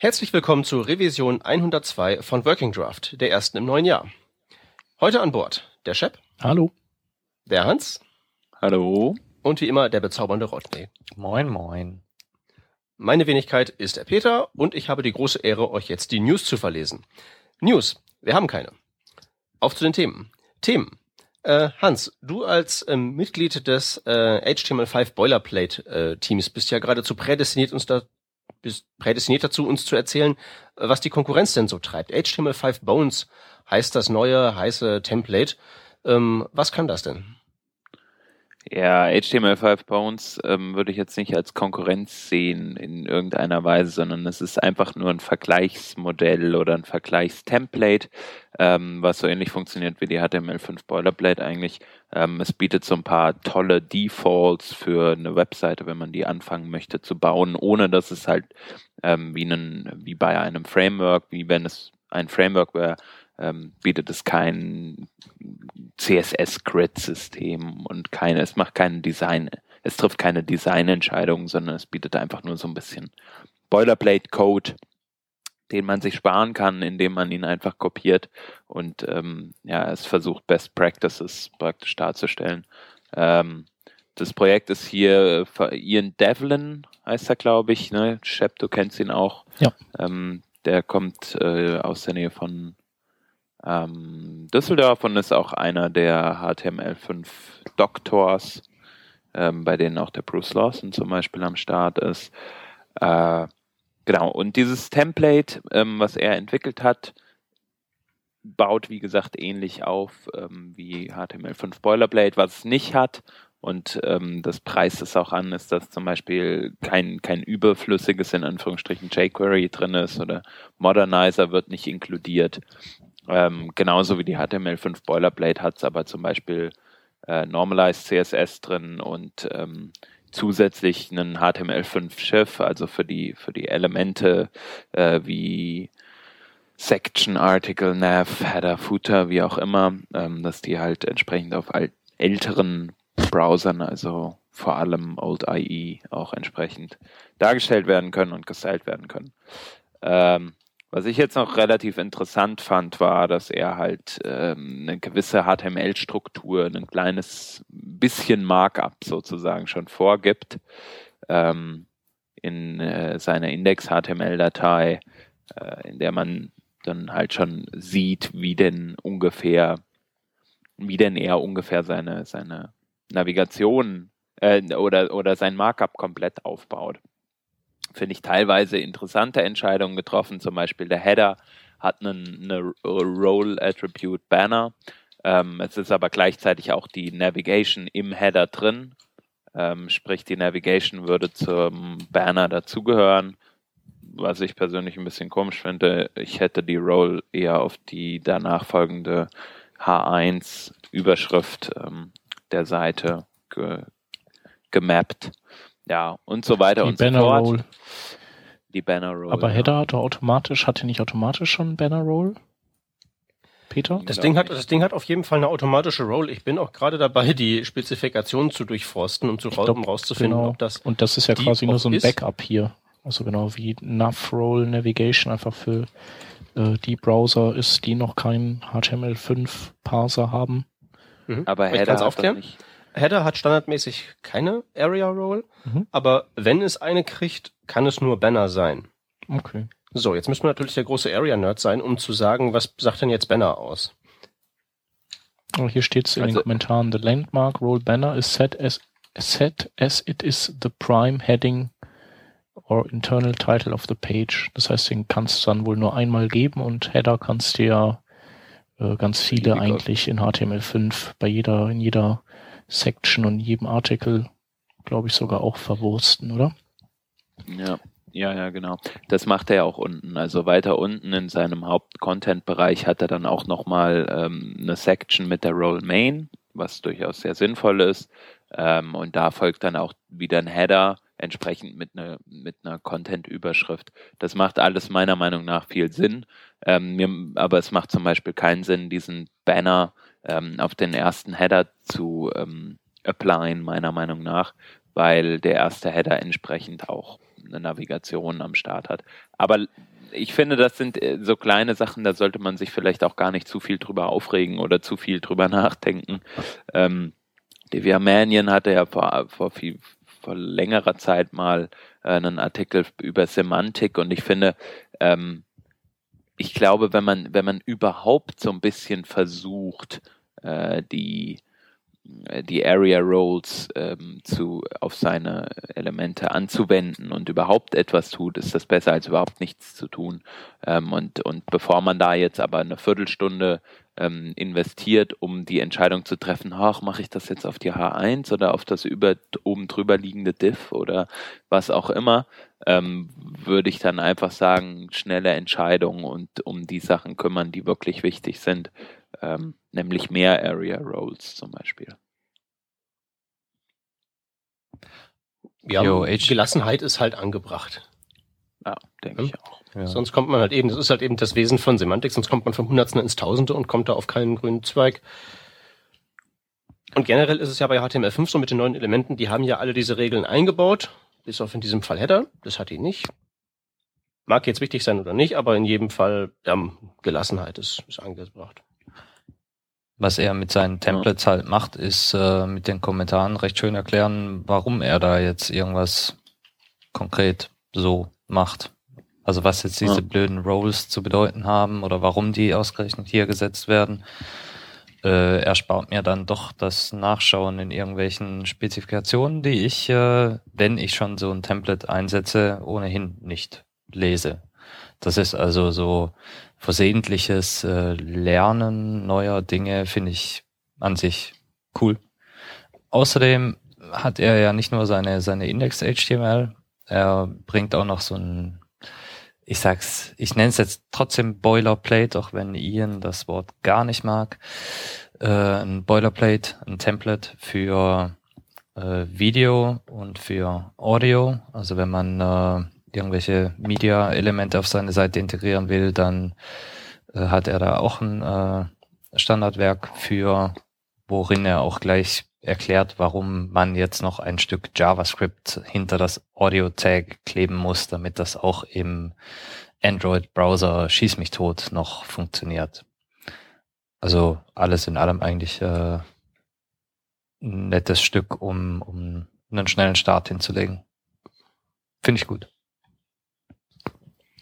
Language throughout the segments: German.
Herzlich willkommen zur Revision 102 von Working Draft, der ersten im neuen Jahr. Heute an Bord der Shep. Hallo. Der Hans. Hallo. Und wie immer der bezaubernde Rodney. Moin, moin. Meine Wenigkeit ist der Peter und ich habe die große Ehre, euch jetzt die News zu verlesen. News. Wir haben keine. Auf zu den Themen. Themen. Äh, Hans, du als ähm, Mitglied des äh, HTML5 Boilerplate äh, Teams bist ja geradezu prädestiniert, uns da bist prädestiniert dazu, uns zu erzählen, äh, was die Konkurrenz denn so treibt. HTML5 Bones heißt das neue heiße Template. Ähm, was kann das denn? Ja, HTML5 Bones ähm, würde ich jetzt nicht als Konkurrenz sehen in irgendeiner Weise, sondern es ist einfach nur ein Vergleichsmodell oder ein Vergleichstemplate, ähm, was so ähnlich funktioniert wie die HTML5 Boilerplate eigentlich. Ähm, es bietet so ein paar tolle Defaults für eine Webseite, wenn man die anfangen möchte zu bauen, ohne dass es halt ähm, wie, einen, wie bei einem Framework, wie wenn es ein Framework wäre, ähm, bietet es kein CSS-Grid-System und keine, es macht keinen Design, es trifft keine Designentscheidungen, sondern es bietet einfach nur so ein bisschen Boilerplate-Code, den man sich sparen kann, indem man ihn einfach kopiert und ähm, ja, es versucht Best Practices praktisch darzustellen. Ähm, das Projekt ist hier äh, Ian Devlin, heißt er, glaube ich. Ne? Shep, du kennst ihn auch. Ja. Ähm, der kommt äh, aus der Nähe von ähm, Düsseldorf und ist auch einer der HTML5 Doctors, ähm, bei denen auch der Bruce Lawson zum Beispiel am Start ist. Äh, genau, und dieses Template, ähm, was er entwickelt hat, baut, wie gesagt, ähnlich auf ähm, wie HTML5 Boilerplate. Was es nicht hat, und ähm, das preist es auch an, ist, dass zum Beispiel kein, kein überflüssiges, in Anführungsstrichen, jQuery drin ist oder Modernizer wird nicht inkludiert. Ähm, genauso wie die HTML5 Boilerplate hat es aber zum Beispiel äh, Normalized CSS drin und ähm, zusätzlich einen HTML5 Schiff, also für die, für die Elemente äh, wie Section, Article, Nav, Header, Footer, wie auch immer, ähm, dass die halt entsprechend auf älteren Browsern, also vor allem Old IE, auch entsprechend dargestellt werden können und gestylt werden können. Ähm, was ich jetzt noch relativ interessant fand, war, dass er halt ähm, eine gewisse HTML-Struktur, ein kleines bisschen Markup sozusagen schon vorgibt ähm, in äh, seiner Index-HTML-Datei, äh, in der man dann halt schon sieht, wie denn ungefähr, wie denn er ungefähr seine, seine Navigation äh, oder, oder sein Markup komplett aufbaut finde ich, teilweise interessante Entscheidungen getroffen. Zum Beispiel der Header hat einen, eine Role Attribute Banner. Ähm, es ist aber gleichzeitig auch die Navigation im Header drin. Ähm, sprich, die Navigation würde zum Banner dazugehören. Was ich persönlich ein bisschen komisch finde, ich hätte die Role eher auf die danach folgende H1 Überschrift ähm, der Seite ge gemappt. Ja, und so weiter die und Banner so fort. Roll. Die Banner Roll. Aber ja. Header hatte automatisch, hatte nicht automatisch schon Banner Roll? Peter? Das Ding, hat, das Ding hat auf jeden Fall eine automatische Roll. Ich bin auch gerade dabei, die Spezifikation zu durchforsten, um, zu, glaub, um rauszufinden, genau. ob das Und das ist ja quasi nur so ein ist. Backup hier. Also genau wie Nav Roll Navigation einfach für äh, die Browser ist, die noch keinen HTML5 Parser haben. Mhm. Aber Header hat das nicht. Header hat standardmäßig keine Area Roll, Mhm. aber wenn es eine kriegt, kann es nur Banner sein. Okay. So, jetzt müssen wir natürlich der große Area-Nerd sein, um zu sagen, was sagt denn jetzt Banner aus? Aber hier steht es in den Also- Kommentaren, the landmark role banner is set as, set as it is the prime heading or internal title of the page. Das heißt, den kannst du dann wohl nur einmal geben und Header kannst du ja äh, ganz viele eigentlich in HTML5 bei jeder, in jeder Section und jedem Artikel, glaube ich, sogar auch verwursten, oder? Ja, ja, ja, genau. Das macht er ja auch unten. Also weiter unten in seinem Haupt-Content-Bereich hat er dann auch nochmal ähm, eine Section mit der Role Main, was durchaus sehr sinnvoll ist. Ähm, und da folgt dann auch wieder ein Header, entsprechend mit einer mit einer Content-Überschrift. Das macht alles meiner Meinung nach viel Sinn. Ähm, mir, aber es macht zum Beispiel keinen Sinn, diesen Banner ähm, auf den ersten Header zu ähm, applyen, meiner Meinung nach, weil der erste Header entsprechend auch eine Navigation am Start hat. Aber ich finde, das sind äh, so kleine Sachen, da sollte man sich vielleicht auch gar nicht zu viel drüber aufregen oder zu viel drüber nachdenken. Ähm, Devia Mannion hatte ja vor, vor, viel, vor längerer Zeit mal äh, einen Artikel über Semantik und ich finde, ähm, ich glaube, wenn man, wenn man überhaupt so ein bisschen versucht, die äh, die Area Roles ähm, zu, auf seine Elemente anzuwenden und überhaupt etwas tut, ist das besser als überhaupt nichts zu tun. Ähm, und, und bevor man da jetzt aber eine Viertelstunde ähm, investiert, um die Entscheidung zu treffen, ach, mache ich das jetzt auf die H1 oder auf das über oben drüber liegende Diff oder was auch immer, ähm, würde ich dann einfach sagen, schnelle Entscheidungen und um die Sachen kümmern, die wirklich wichtig sind ähm, nämlich mehr Area Roles zum Beispiel. Ja, Yo, Gelassenheit ist halt angebracht. Ja, denke ja. ich auch. Ja. Sonst kommt man halt eben, das ist halt eben das Wesen von Semantik, sonst kommt man vom Hundertsten ins Tausende und kommt da auf keinen grünen Zweig. Und generell ist es ja bei HTML5 so mit den neuen Elementen, die haben ja alle diese Regeln eingebaut, bis auf in diesem Fall Header, das hat die nicht. Mag jetzt wichtig sein oder nicht, aber in jedem Fall ja, Gelassenheit ist, ist angebracht. Was er mit seinen Templates halt macht, ist äh, mit den Kommentaren recht schön erklären, warum er da jetzt irgendwas konkret so macht. Also was jetzt diese ja. blöden Rolls zu bedeuten haben oder warum die ausgerechnet hier gesetzt werden. Äh, er spart mir dann doch das Nachschauen in irgendwelchen Spezifikationen, die ich, äh, wenn ich schon so ein Template einsetze, ohnehin nicht lese. Das ist also so versehentliches äh, Lernen neuer Dinge finde ich an sich cool. Außerdem hat er ja nicht nur seine, seine Index-HTML, er bringt auch noch so ein, ich sag's, ich nenne es jetzt trotzdem Boilerplate, auch wenn Ian das Wort gar nicht mag. Äh, ein Boilerplate, ein Template für äh, Video und für Audio. Also wenn man äh, irgendwelche Media-Elemente auf seine Seite integrieren will, dann äh, hat er da auch ein äh, Standardwerk für, worin er auch gleich erklärt, warum man jetzt noch ein Stück JavaScript hinter das Audio-Tag kleben muss, damit das auch im Android-Browser Schieß mich tot noch funktioniert. Also alles in allem eigentlich äh, ein nettes Stück, um, um einen schnellen Start hinzulegen. Finde ich gut.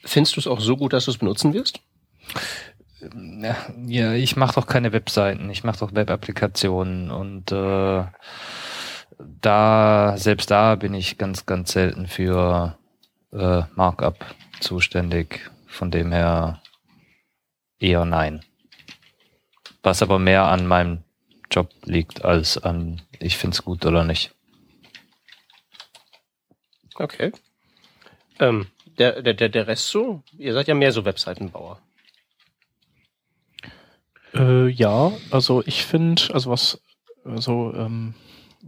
Findest du es auch so gut, dass du es benutzen wirst? Ja, ich mache doch keine Webseiten, ich mache doch Web-Applikationen und äh, da, selbst da bin ich ganz, ganz selten für äh, Markup zuständig. Von dem her eher nein. Was aber mehr an meinem Job liegt als an ich find's gut oder nicht. Okay. Ähm, der, der, der, Rest so? Ihr seid ja mehr so Webseitenbauer. Äh, ja, also ich finde, also was, also ähm,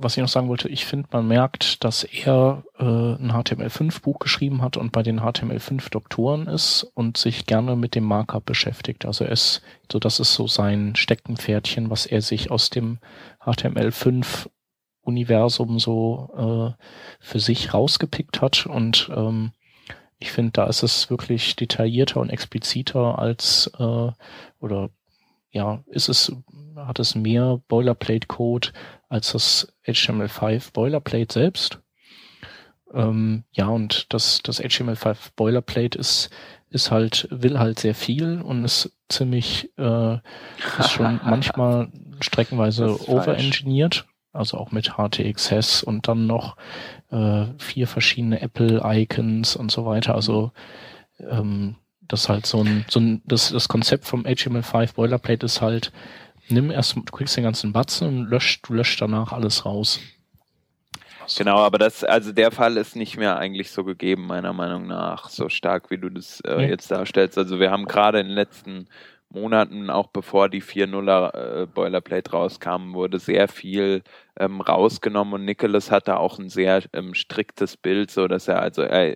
was ich noch sagen wollte, ich finde, man merkt, dass er äh, ein HTML5-Buch geschrieben hat und bei den HTML5-Doktoren ist und sich gerne mit dem Markup beschäftigt. Also er ist, so das ist so sein Steckenpferdchen, was er sich aus dem HTML5 Universum so äh, für sich rausgepickt hat und ähm, ich finde, da ist es wirklich detaillierter und expliziter als äh, oder ja, ist es, hat es mehr Boilerplate-Code als das HTML5 Boilerplate selbst. Ähm, ja, und das, das HTML5 Boilerplate ist, ist halt, will halt sehr viel und ist ziemlich, äh, ist schon manchmal streckenweise overengineert also auch mit HTXS und dann noch äh, vier verschiedene Apple-Icons und so weiter. Also ähm, das halt so ein, so ein das, das Konzept vom HTML5 Boilerplate ist halt, nimm erst, du kriegst den ganzen Batzen und löscht, du löscht danach alles raus. Genau, aber das, also der Fall ist nicht mehr eigentlich so gegeben, meiner Meinung nach, so stark, wie du das äh, ja. jetzt darstellst. Also wir haben gerade in den letzten Monaten, auch bevor die 4.0er äh, Boilerplate rauskam, wurde sehr viel ähm, rausgenommen und Nicholas hatte auch ein sehr ähm, striktes Bild, so dass er also äh,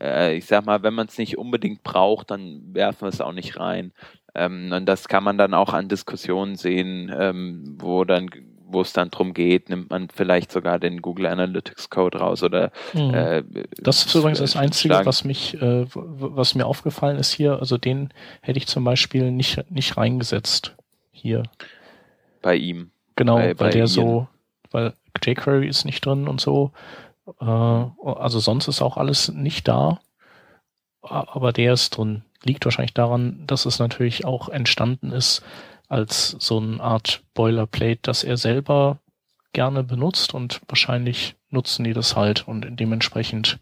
äh, ich sag mal, wenn man es nicht unbedingt braucht, dann werfen wir es auch nicht rein. Ähm, und das kann man dann auch an Diskussionen sehen, ähm, wo dann wo es dann drum geht, nimmt man vielleicht sogar den Google Analytics Code raus oder Mhm. äh, Das ist übrigens das Einzige, schlagen- was mich, äh, was mir aufgefallen ist hier. Also den hätte ich zum Beispiel nicht, nicht reingesetzt hier. bei ihm. Genau, Bei- weil bei der Ian. so, weil jQuery ist nicht drin und so. Äh, also sonst ist auch alles nicht da. Aber der ist drin. Liegt wahrscheinlich daran, dass es natürlich auch entstanden ist als so eine Art Boilerplate, das er selber gerne benutzt und wahrscheinlich nutzen die das halt und dementsprechend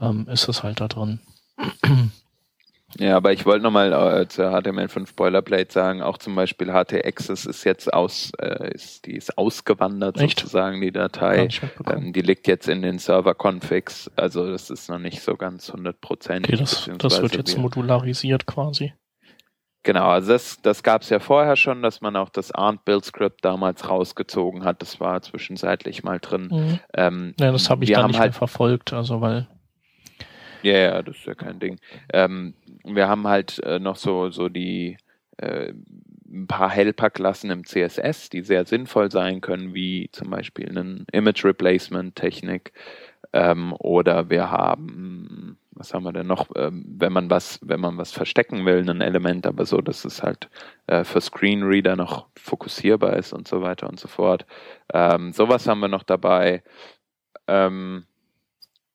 ähm, ist es halt da drin. Ja, aber ich wollte nochmal äh, zur HTML5 Boilerplate sagen, auch zum Beispiel HT-Access ist jetzt aus, äh, ist, die ist ausgewandert Echt? sozusagen, die Datei. Ähm, die liegt jetzt in den Server-Configs, also das ist noch nicht so ganz 100 Prozent. okay, das, das wird jetzt modularisiert quasi. Genau, also das, das gab es ja vorher schon, dass man auch das ARNT-Build-Script damals rausgezogen hat. Das war zwischenzeitlich mal drin. Mhm. Ähm, Ja, das habe ich dann nicht halt mehr verfolgt, also weil Ja, ja, das ist ja kein Ding. Ähm, wir haben halt äh, noch so, so die äh, ein paar Helper-Klassen im CSS, die sehr sinnvoll sein können, wie zum Beispiel eine Image Replacement Technik. Ähm, oder wir haben, was haben wir denn noch, ähm, wenn man was, wenn man was verstecken will, ein Element, aber so, dass es halt äh, für Screenreader noch fokussierbar ist und so weiter und so fort. Ähm, sowas haben wir noch dabei. Ähm,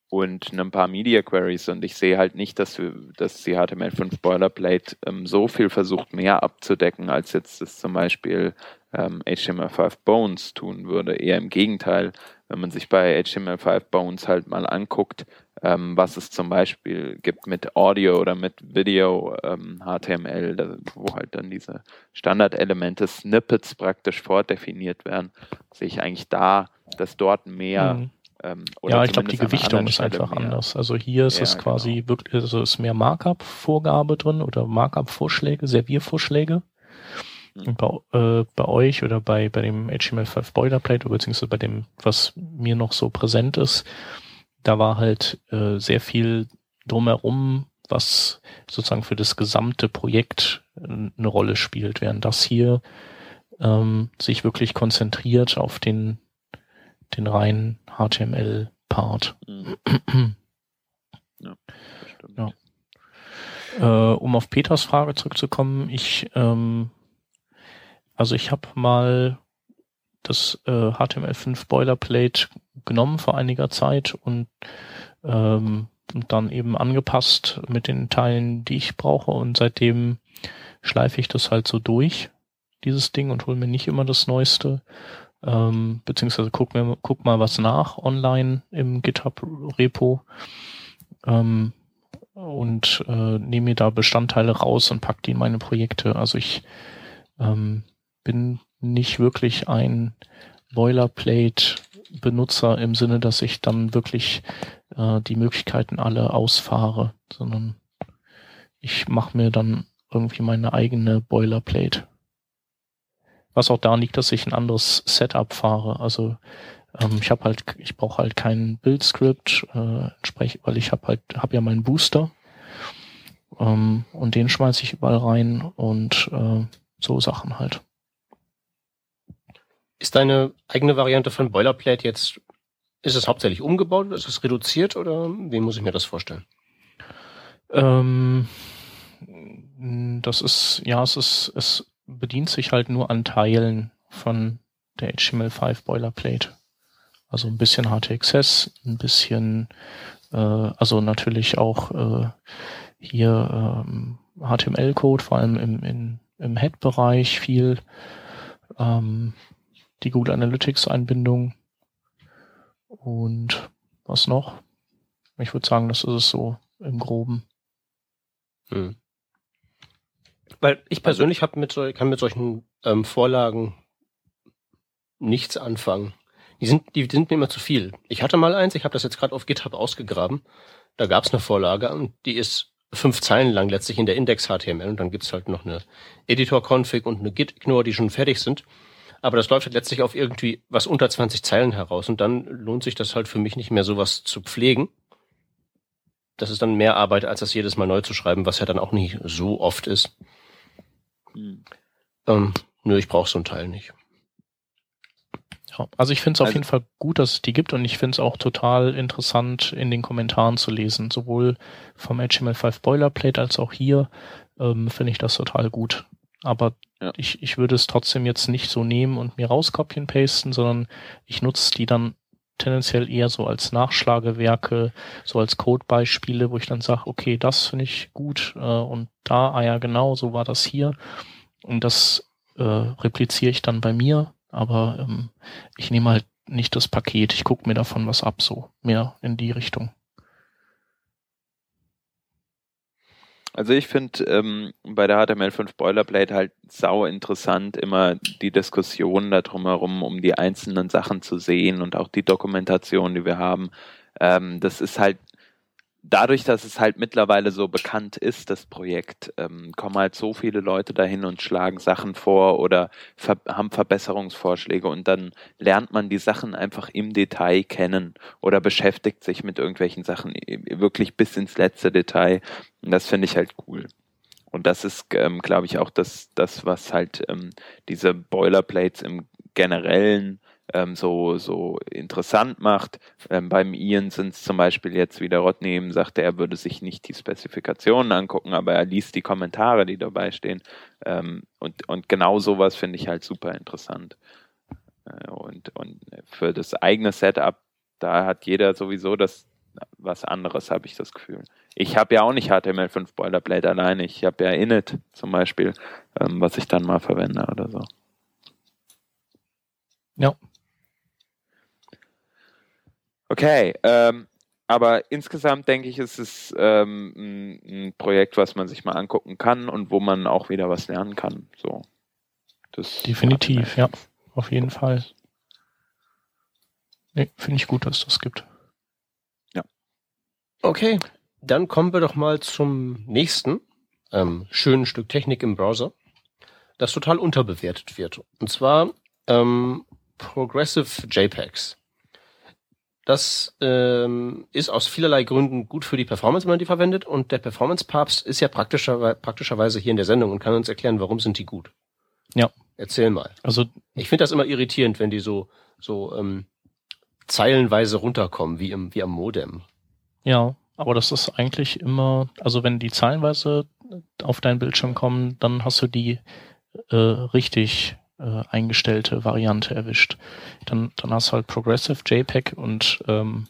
und ein paar Media Queries und ich sehe halt nicht, dass, wir, dass die HTML5 Boilerplate ähm, so viel versucht, mehr abzudecken, als jetzt das zum Beispiel ähm, HTML5 Bones tun würde. Eher im Gegenteil, wenn man sich bei HTML5 Bones halt mal anguckt, ähm, was es zum Beispiel gibt mit Audio oder mit Video ähm, HTML, wo halt dann diese Standardelemente, Snippets praktisch vordefiniert werden, sehe ich eigentlich da, dass dort mehr Mhm. ähm, ja, ich glaube, die Gewichtung ist einfach mehr. anders. Also hier ist Ja, es quasi genau. wirklich, also ist mehr Markup-Vorgabe drin oder Markup-Vorschläge, Serviervorschläge. Bei, äh, bei euch oder bei, bei dem HTML5 Boilerplate, beziehungsweise bei dem, was mir noch so präsent ist, da war halt äh, sehr viel drumherum, was sozusagen für das gesamte Projekt äh, eine Rolle spielt, während das hier ähm, sich wirklich konzentriert auf den, den reinen HTML-Part. Mhm. Ja, stimmt. Ja. Äh, um auf Peters Frage zurückzukommen, ich, ähm, also ich habe mal das äh, HTML5 Boilerplate genommen vor einiger Zeit und, ähm, und dann eben angepasst mit den Teilen, die ich brauche und seitdem schleife ich das halt so durch, dieses Ding und hole mir nicht immer das Neueste. Ähm, beziehungsweise guck mir guck mal was nach online im GitHub Repo. Ähm, und äh, nehme mir da Bestandteile raus und pack die in meine Projekte. Also ich ähm, bin nicht wirklich ein Boilerplate-Benutzer im Sinne, dass ich dann wirklich äh, die Möglichkeiten alle ausfahre, sondern ich mache mir dann irgendwie meine eigene Boilerplate. Was auch daran liegt, dass ich ein anderes Setup fahre. Also ähm, ich habe halt, ich brauche halt kein Build-Script, äh, entsprechend, weil ich habe halt, habe ja meinen Booster ähm, und den schmeiße ich überall rein und äh, so Sachen halt. Ist deine eigene Variante von Boilerplate jetzt, ist es hauptsächlich umgebaut, ist es reduziert oder wie muss ich mir das vorstellen? Ähm, das ist, ja, es ist, es bedient sich halt nur an Teilen von der HTML5 Boilerplate. Also ein bisschen HTXS, ein bisschen, äh, also natürlich auch äh, hier ähm, HTML-Code, vor allem im, in, im Head-Bereich viel, ähm, die Google Analytics-Einbindung und was noch? Ich würde sagen, das ist es so im Groben. Hm. Weil ich persönlich hab mit kann mit solchen ähm, Vorlagen nichts anfangen. Die sind, die sind mir immer zu viel. Ich hatte mal eins, ich habe das jetzt gerade auf GitHub ausgegraben. Da gab es eine Vorlage und die ist fünf Zeilen lang letztlich in der Index-HTML und dann gibt's halt noch eine Editor-Config und eine Git-Ignore, die schon fertig sind. Aber das läuft halt letztlich auf irgendwie was unter 20 Zeilen heraus und dann lohnt sich das halt für mich nicht mehr sowas zu pflegen. Das ist dann mehr Arbeit, als das jedes Mal neu zu schreiben, was ja dann auch nicht so oft ist. Hm. Ähm, nö, ich brauche so ein Teil nicht. Ja, also ich finde es auf Also- jeden Fall gut, dass es die gibt und ich finde es auch total interessant in den Kommentaren zu lesen. Sowohl vom HTML5 Boilerplate als auch hier ähm, finde ich das total gut. Aber Ja. ich, ich würde es trotzdem jetzt nicht so nehmen und mir rauskopien pasten, sondern ich nutze die dann tendenziell eher so als Nachschlagewerke, so als Codebeispiele, wo ich dann sage, okay, das finde ich gut äh, und da, ah ja genau, so war das hier. Und das äh, repliziere ich dann bei mir, aber ähm, ich nehme halt nicht das Paket, ich gucke mir davon was ab, so mehr in die Richtung. Also ich finde ähm, bei der HTML5 Boilerplate halt sau interessant immer die Diskussion da drumherum, um die einzelnen Sachen zu sehen und auch die Dokumentation, die wir haben. Ähm, das ist halt dadurch, dass es halt mittlerweile so bekannt ist, das Projekt, ähm, kommen halt so viele Leute dahin und schlagen Sachen vor oder ver haben Verbesserungsvorschläge und dann lernt man die Sachen einfach im Detail kennen oder beschäftigt sich mit irgendwelchen Sachen wirklich bis ins letzte Detail. Und das finde ich halt cool. Und das ist, ähm, glaube ich, auch das, das, was halt ähm, diese Boilerplates im Generellen ähm, so, so interessant macht. Ähm, beim Ian sind es zum Beispiel jetzt, wie der Rodney eben sagte, er würde sich nicht die Spezifikationen angucken, aber er liest die Kommentare, die dabei stehen. Ähm, und, und genau sowas finde ich halt super interessant. Äh, und, und für das eigene Setup, da hat jeder sowieso das was anderes, habe ich das Gefühl. Ich habe ja auch nicht HTML5 Boilerplate alleine. Ich habe ja Init zum Beispiel, ähm, was ich dann mal verwende oder so. Ja. Okay, ähm, aber insgesamt denke ich, ist es ähm, ein, ein Projekt, was man sich mal angucken kann und wo man auch wieder was lernen kann. So. Das Definitiv, ja, auf jeden Fall. Nee, finde ich gut, dass es das gibt. Okay, dann kommen wir doch mal zum nächsten ähm, schönen Stück Technik im Browser, das total unterbewertet wird. Und zwar ähm, Progressive JPEGs. Das ähm, ist aus vielerlei Gründen gut für die Performance, wenn man die verwendet. Und der Performance-Papst ist ja praktischer, praktischerweise hier in der Sendung und kann uns erklären, warum sind die gut. Ja. Erzähl mal. Also Ich finde das immer irritierend, wenn die so so ähm, zeilenweise runterkommen, wie im wie am Modem. Ja, aber das ist eigentlich immer, also wenn die zahlenweise auf deinen Bildschirm kommen, dann hast du die äh, richtig äh, eingestellte Variante erwischt. Dann, dann hast du halt Progressive JPEG und ähm,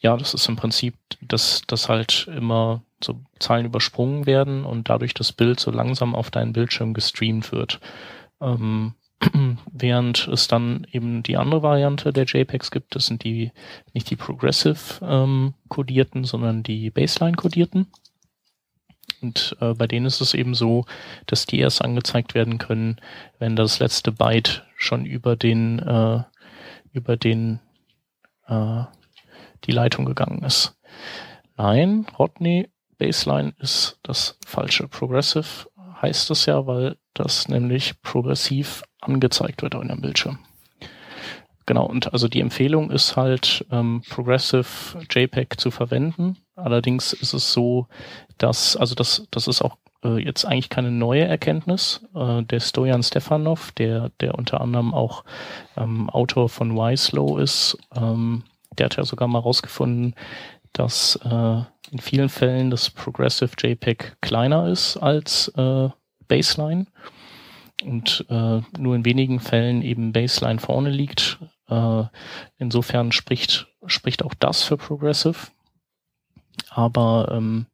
ja, das ist im Prinzip, dass, dass halt immer so Zahlen übersprungen werden und dadurch das Bild so langsam auf deinen Bildschirm gestreamt wird. Ähm, während es dann eben die andere Variante der JPEGs gibt, das sind die nicht die Progressive ähm, kodierten, sondern die Baseline kodierten. Und äh, bei denen ist es eben so, dass die erst angezeigt werden können, wenn das letzte Byte schon über den äh, über den äh, die Leitung gegangen ist. Nein, Rodney Baseline ist das falsche. Progressive heißt es ja, weil das nämlich progressiv angezeigt wird auf einem Bildschirm. Genau, und also die Empfehlung ist halt, ähm, Progressive JPEG zu verwenden. Allerdings ist es so, dass, also das, das ist auch äh, jetzt eigentlich keine neue Erkenntnis. Äh, der Stojan Stefanov, der, der unter anderem auch ähm, Autor von Y-Slow ist, ähm, der hat ja sogar mal rausgefunden, dass äh, in vielen Fällen das Progressive JPEG kleiner ist als äh, Baseline und äh, nur in wenigen Fällen eben Baseline vorne liegt. Äh, insofern spricht, spricht auch das für Progressive. Aber ähm,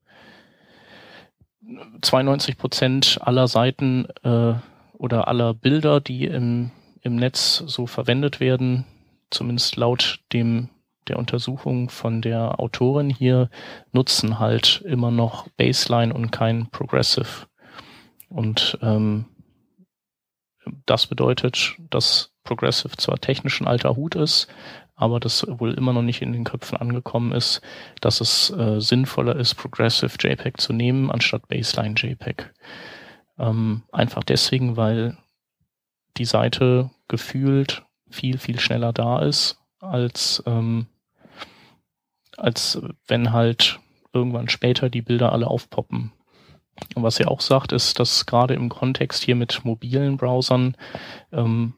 92 Prozent aller Seiten äh, oder aller Bilder, die im, im Netz so verwendet werden, zumindest laut dem der Untersuchung von der Autorin hier, nutzen halt immer noch Baseline und kein Progressive. Und ähm, das bedeutet, dass Progressive zwar technisch ein alter Hut ist, aber das wohl immer noch nicht in den Köpfen angekommen ist, dass es äh, sinnvoller ist, Progressive JPEG zu nehmen, anstatt Baseline JPEG. Ähm, einfach deswegen, weil die Seite gefühlt viel, viel schneller da ist, als, ähm, als wenn halt irgendwann später die Bilder alle aufpoppen. Und was er auch sagt, ist, dass gerade im Kontext hier mit mobilen Browsern ähm,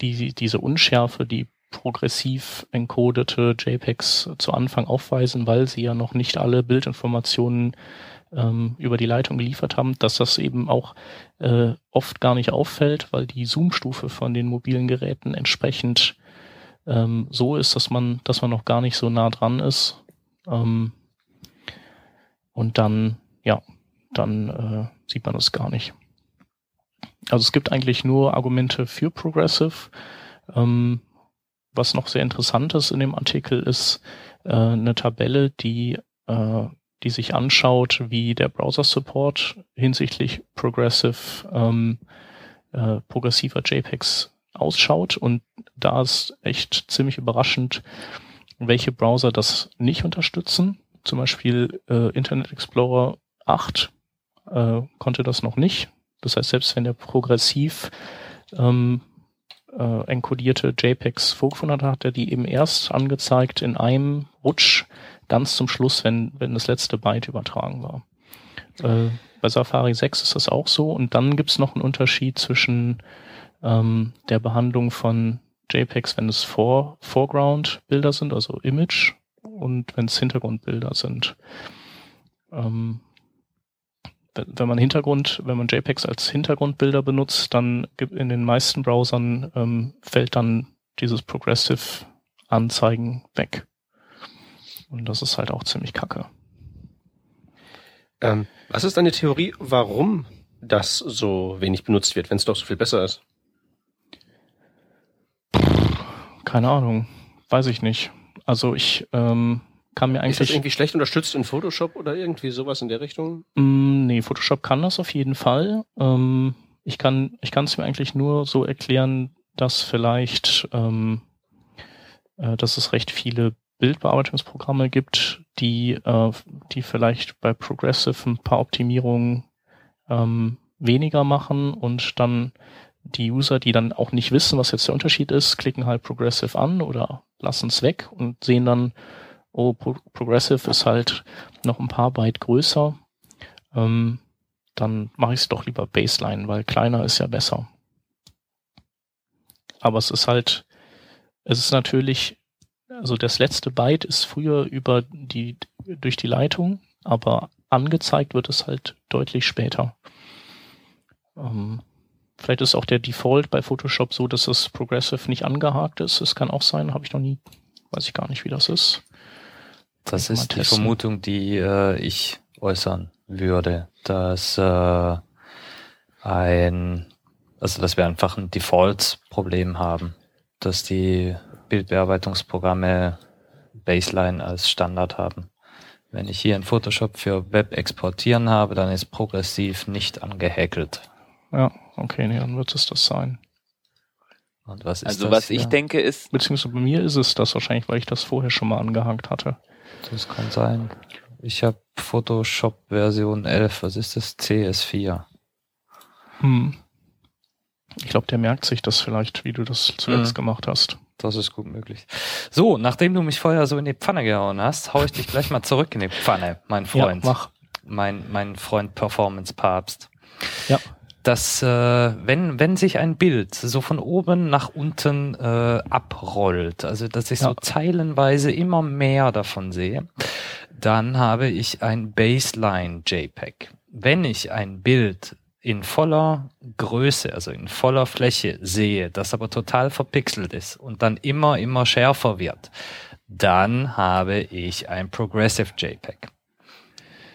die, diese Unschärfe, die progressiv encodete JPEGs zu Anfang aufweisen, weil sie ja noch nicht alle Bildinformationen ähm, über die Leitung geliefert haben, dass das eben auch äh, oft gar nicht auffällt, weil die Zoom-Stufe von den mobilen Geräten entsprechend ähm, so ist, dass man, dass man noch gar nicht so nah dran ist. Ähm, und dann, ja, dann äh, sieht man es gar nicht. Also es gibt eigentlich nur Argumente für Progressive. Ähm, was noch sehr interessant ist in dem Artikel ist äh, eine Tabelle, die äh, die sich anschaut, wie der Browser-Support hinsichtlich Progressive, ähm, äh, progressiver JPEGs ausschaut. Und da ist echt ziemlich überraschend, welche Browser das nicht unterstützen. Zum Beispiel äh, Internet Explorer 8 äh, konnte das noch nicht. Das heißt, selbst wenn der progressiv ähm, äh, enkodierte JPEGs vorgefunden hat, hat er die eben erst angezeigt in einem Rutsch ganz zum Schluss, wenn, wenn das letzte Byte übertragen war. Äh, bei Safari 6 ist das auch so. Und dann gibt es noch einen Unterschied zwischen ähm, der Behandlung von JPEGs, wenn es Vor Foreground-Bilder sind, also Image, und wenn es Hintergrundbilder sind. Ähm, wenn man Hintergrund, wenn man JPEGs als Hintergrundbilder benutzt, dann gibt in den meisten Browsern ähm, fällt dann dieses Progressive Anzeigen weg. Und das ist halt auch ziemlich kacke. Ähm, was ist deine Theorie, warum das so wenig benutzt wird, wenn es doch so viel besser ist? Keine Ahnung, weiß ich nicht. Also ich ähm, kann mir eigentlich. Ist das irgendwie schlecht unterstützt in Photoshop oder irgendwie sowas in der Richtung? Mm, nee, Photoshop kann das auf jeden Fall. Ähm, ich kann ich kann es mir eigentlich nur so erklären, dass vielleicht ähm, äh, dass es recht viele Bildbearbeitungsprogramme gibt, die, äh, die vielleicht bei Progressive ein paar Optimierungen ähm, weniger machen und dann die User, die dann auch nicht wissen, was jetzt der Unterschied ist, klicken halt Progressive an oder lassen es weg und sehen dann, oh, Pro Progressive ist halt noch ein paar Byte größer. Ähm, dann mache ich es doch lieber Baseline, weil kleiner ist ja besser. Aber es ist halt, es ist natürlich also das letzte Byte ist früher über die, durch die Leitung, aber angezeigt wird es halt deutlich später. Ähm, vielleicht ist auch der Default bei Photoshop so, dass das Progressive nicht angehakt ist. Es kann auch sein, habe ich noch nie, weiß ich gar nicht, wie das ist. Das ist die Vermutung, die äh, ich äußern würde, dass äh, ein, also dass wir einfach ein Default-Problem haben, dass die Bildbearbeitungsprogramme Baseline als Standard haben. Wenn ich hier in Photoshop für Web exportieren habe, dann ist progressiv nicht angehäkelt. Ja, okay, nee, dann wird es das sein. Und was ist also das was hier? ich denke ist... Beziehungsweise bei mir ist es das wahrscheinlich, weil ich das vorher schon mal angehangt hatte. Das kann sein. Ich habe Photoshop Version 11. Was ist das? CS4. Hm. Ich glaube, der merkt sich das vielleicht, wie du das zuletzt mhm. gemacht hast. Das ist gut möglich. So, nachdem du mich vorher so in die Pfanne gehauen hast, hau ich dich gleich mal zurück in die Pfanne, mein Freund. Ja, mach. Mein, mein Freund Performance Papst. Ja. Dass, äh, wenn, wenn sich ein Bild so von oben nach unten äh, abrollt, also dass ich ja. so zeilenweise immer mehr davon sehe, dann habe ich ein Baseline JPEG. Wenn ich ein Bild in voller Größe, also in voller Fläche sehe, das aber total verpixelt ist und dann immer, immer schärfer wird, dann habe ich ein Progressive JPEG.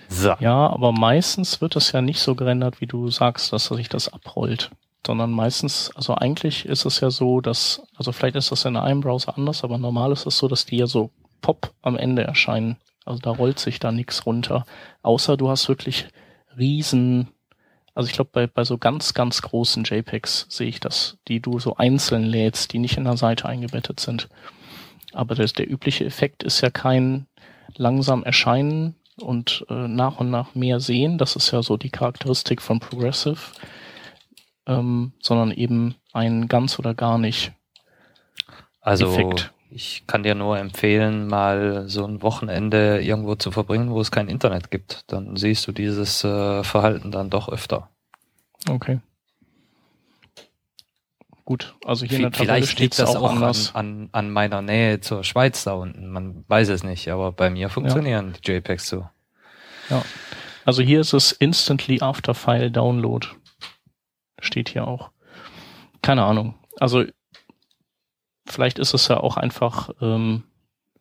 So. Ja, aber meistens wird das ja nicht so gerendert, wie du sagst, dass sich das abrollt. Sondern meistens, also eigentlich ist es ja so, dass, also vielleicht ist das in einem Browser anders, aber normal ist es so, dass die ja so pop am Ende erscheinen. Also da rollt sich da nichts runter. Außer du hast wirklich riesen also ich glaube, bei, bei so ganz, ganz großen JPEGs sehe ich das, die du so einzeln lädst, die nicht in der Seite eingebettet sind. Aber das, der übliche Effekt ist ja kein langsam erscheinen und äh, nach und nach mehr sehen. Das ist ja so die Charakteristik von Progressive, ähm, sondern eben ein ganz oder gar nicht. Also Effekt. ich kann dir nur empfehlen, mal so ein Wochenende irgendwo zu verbringen, wo es kein Internet gibt. Dann siehst du dieses äh, Verhalten dann doch öfter. Okay. Gut. Also hier in der V- Tabelle Vielleicht steht liegt das auch auch an, anders. an, an meiner Nähe zur Schweiz da unten. Man weiß es nicht, aber bei mir funktionieren die JPEGs so. Also hier ist es instantly after file download. Steht hier auch. Keine Ahnung. Also vielleicht ist es ja auch einfach ähm,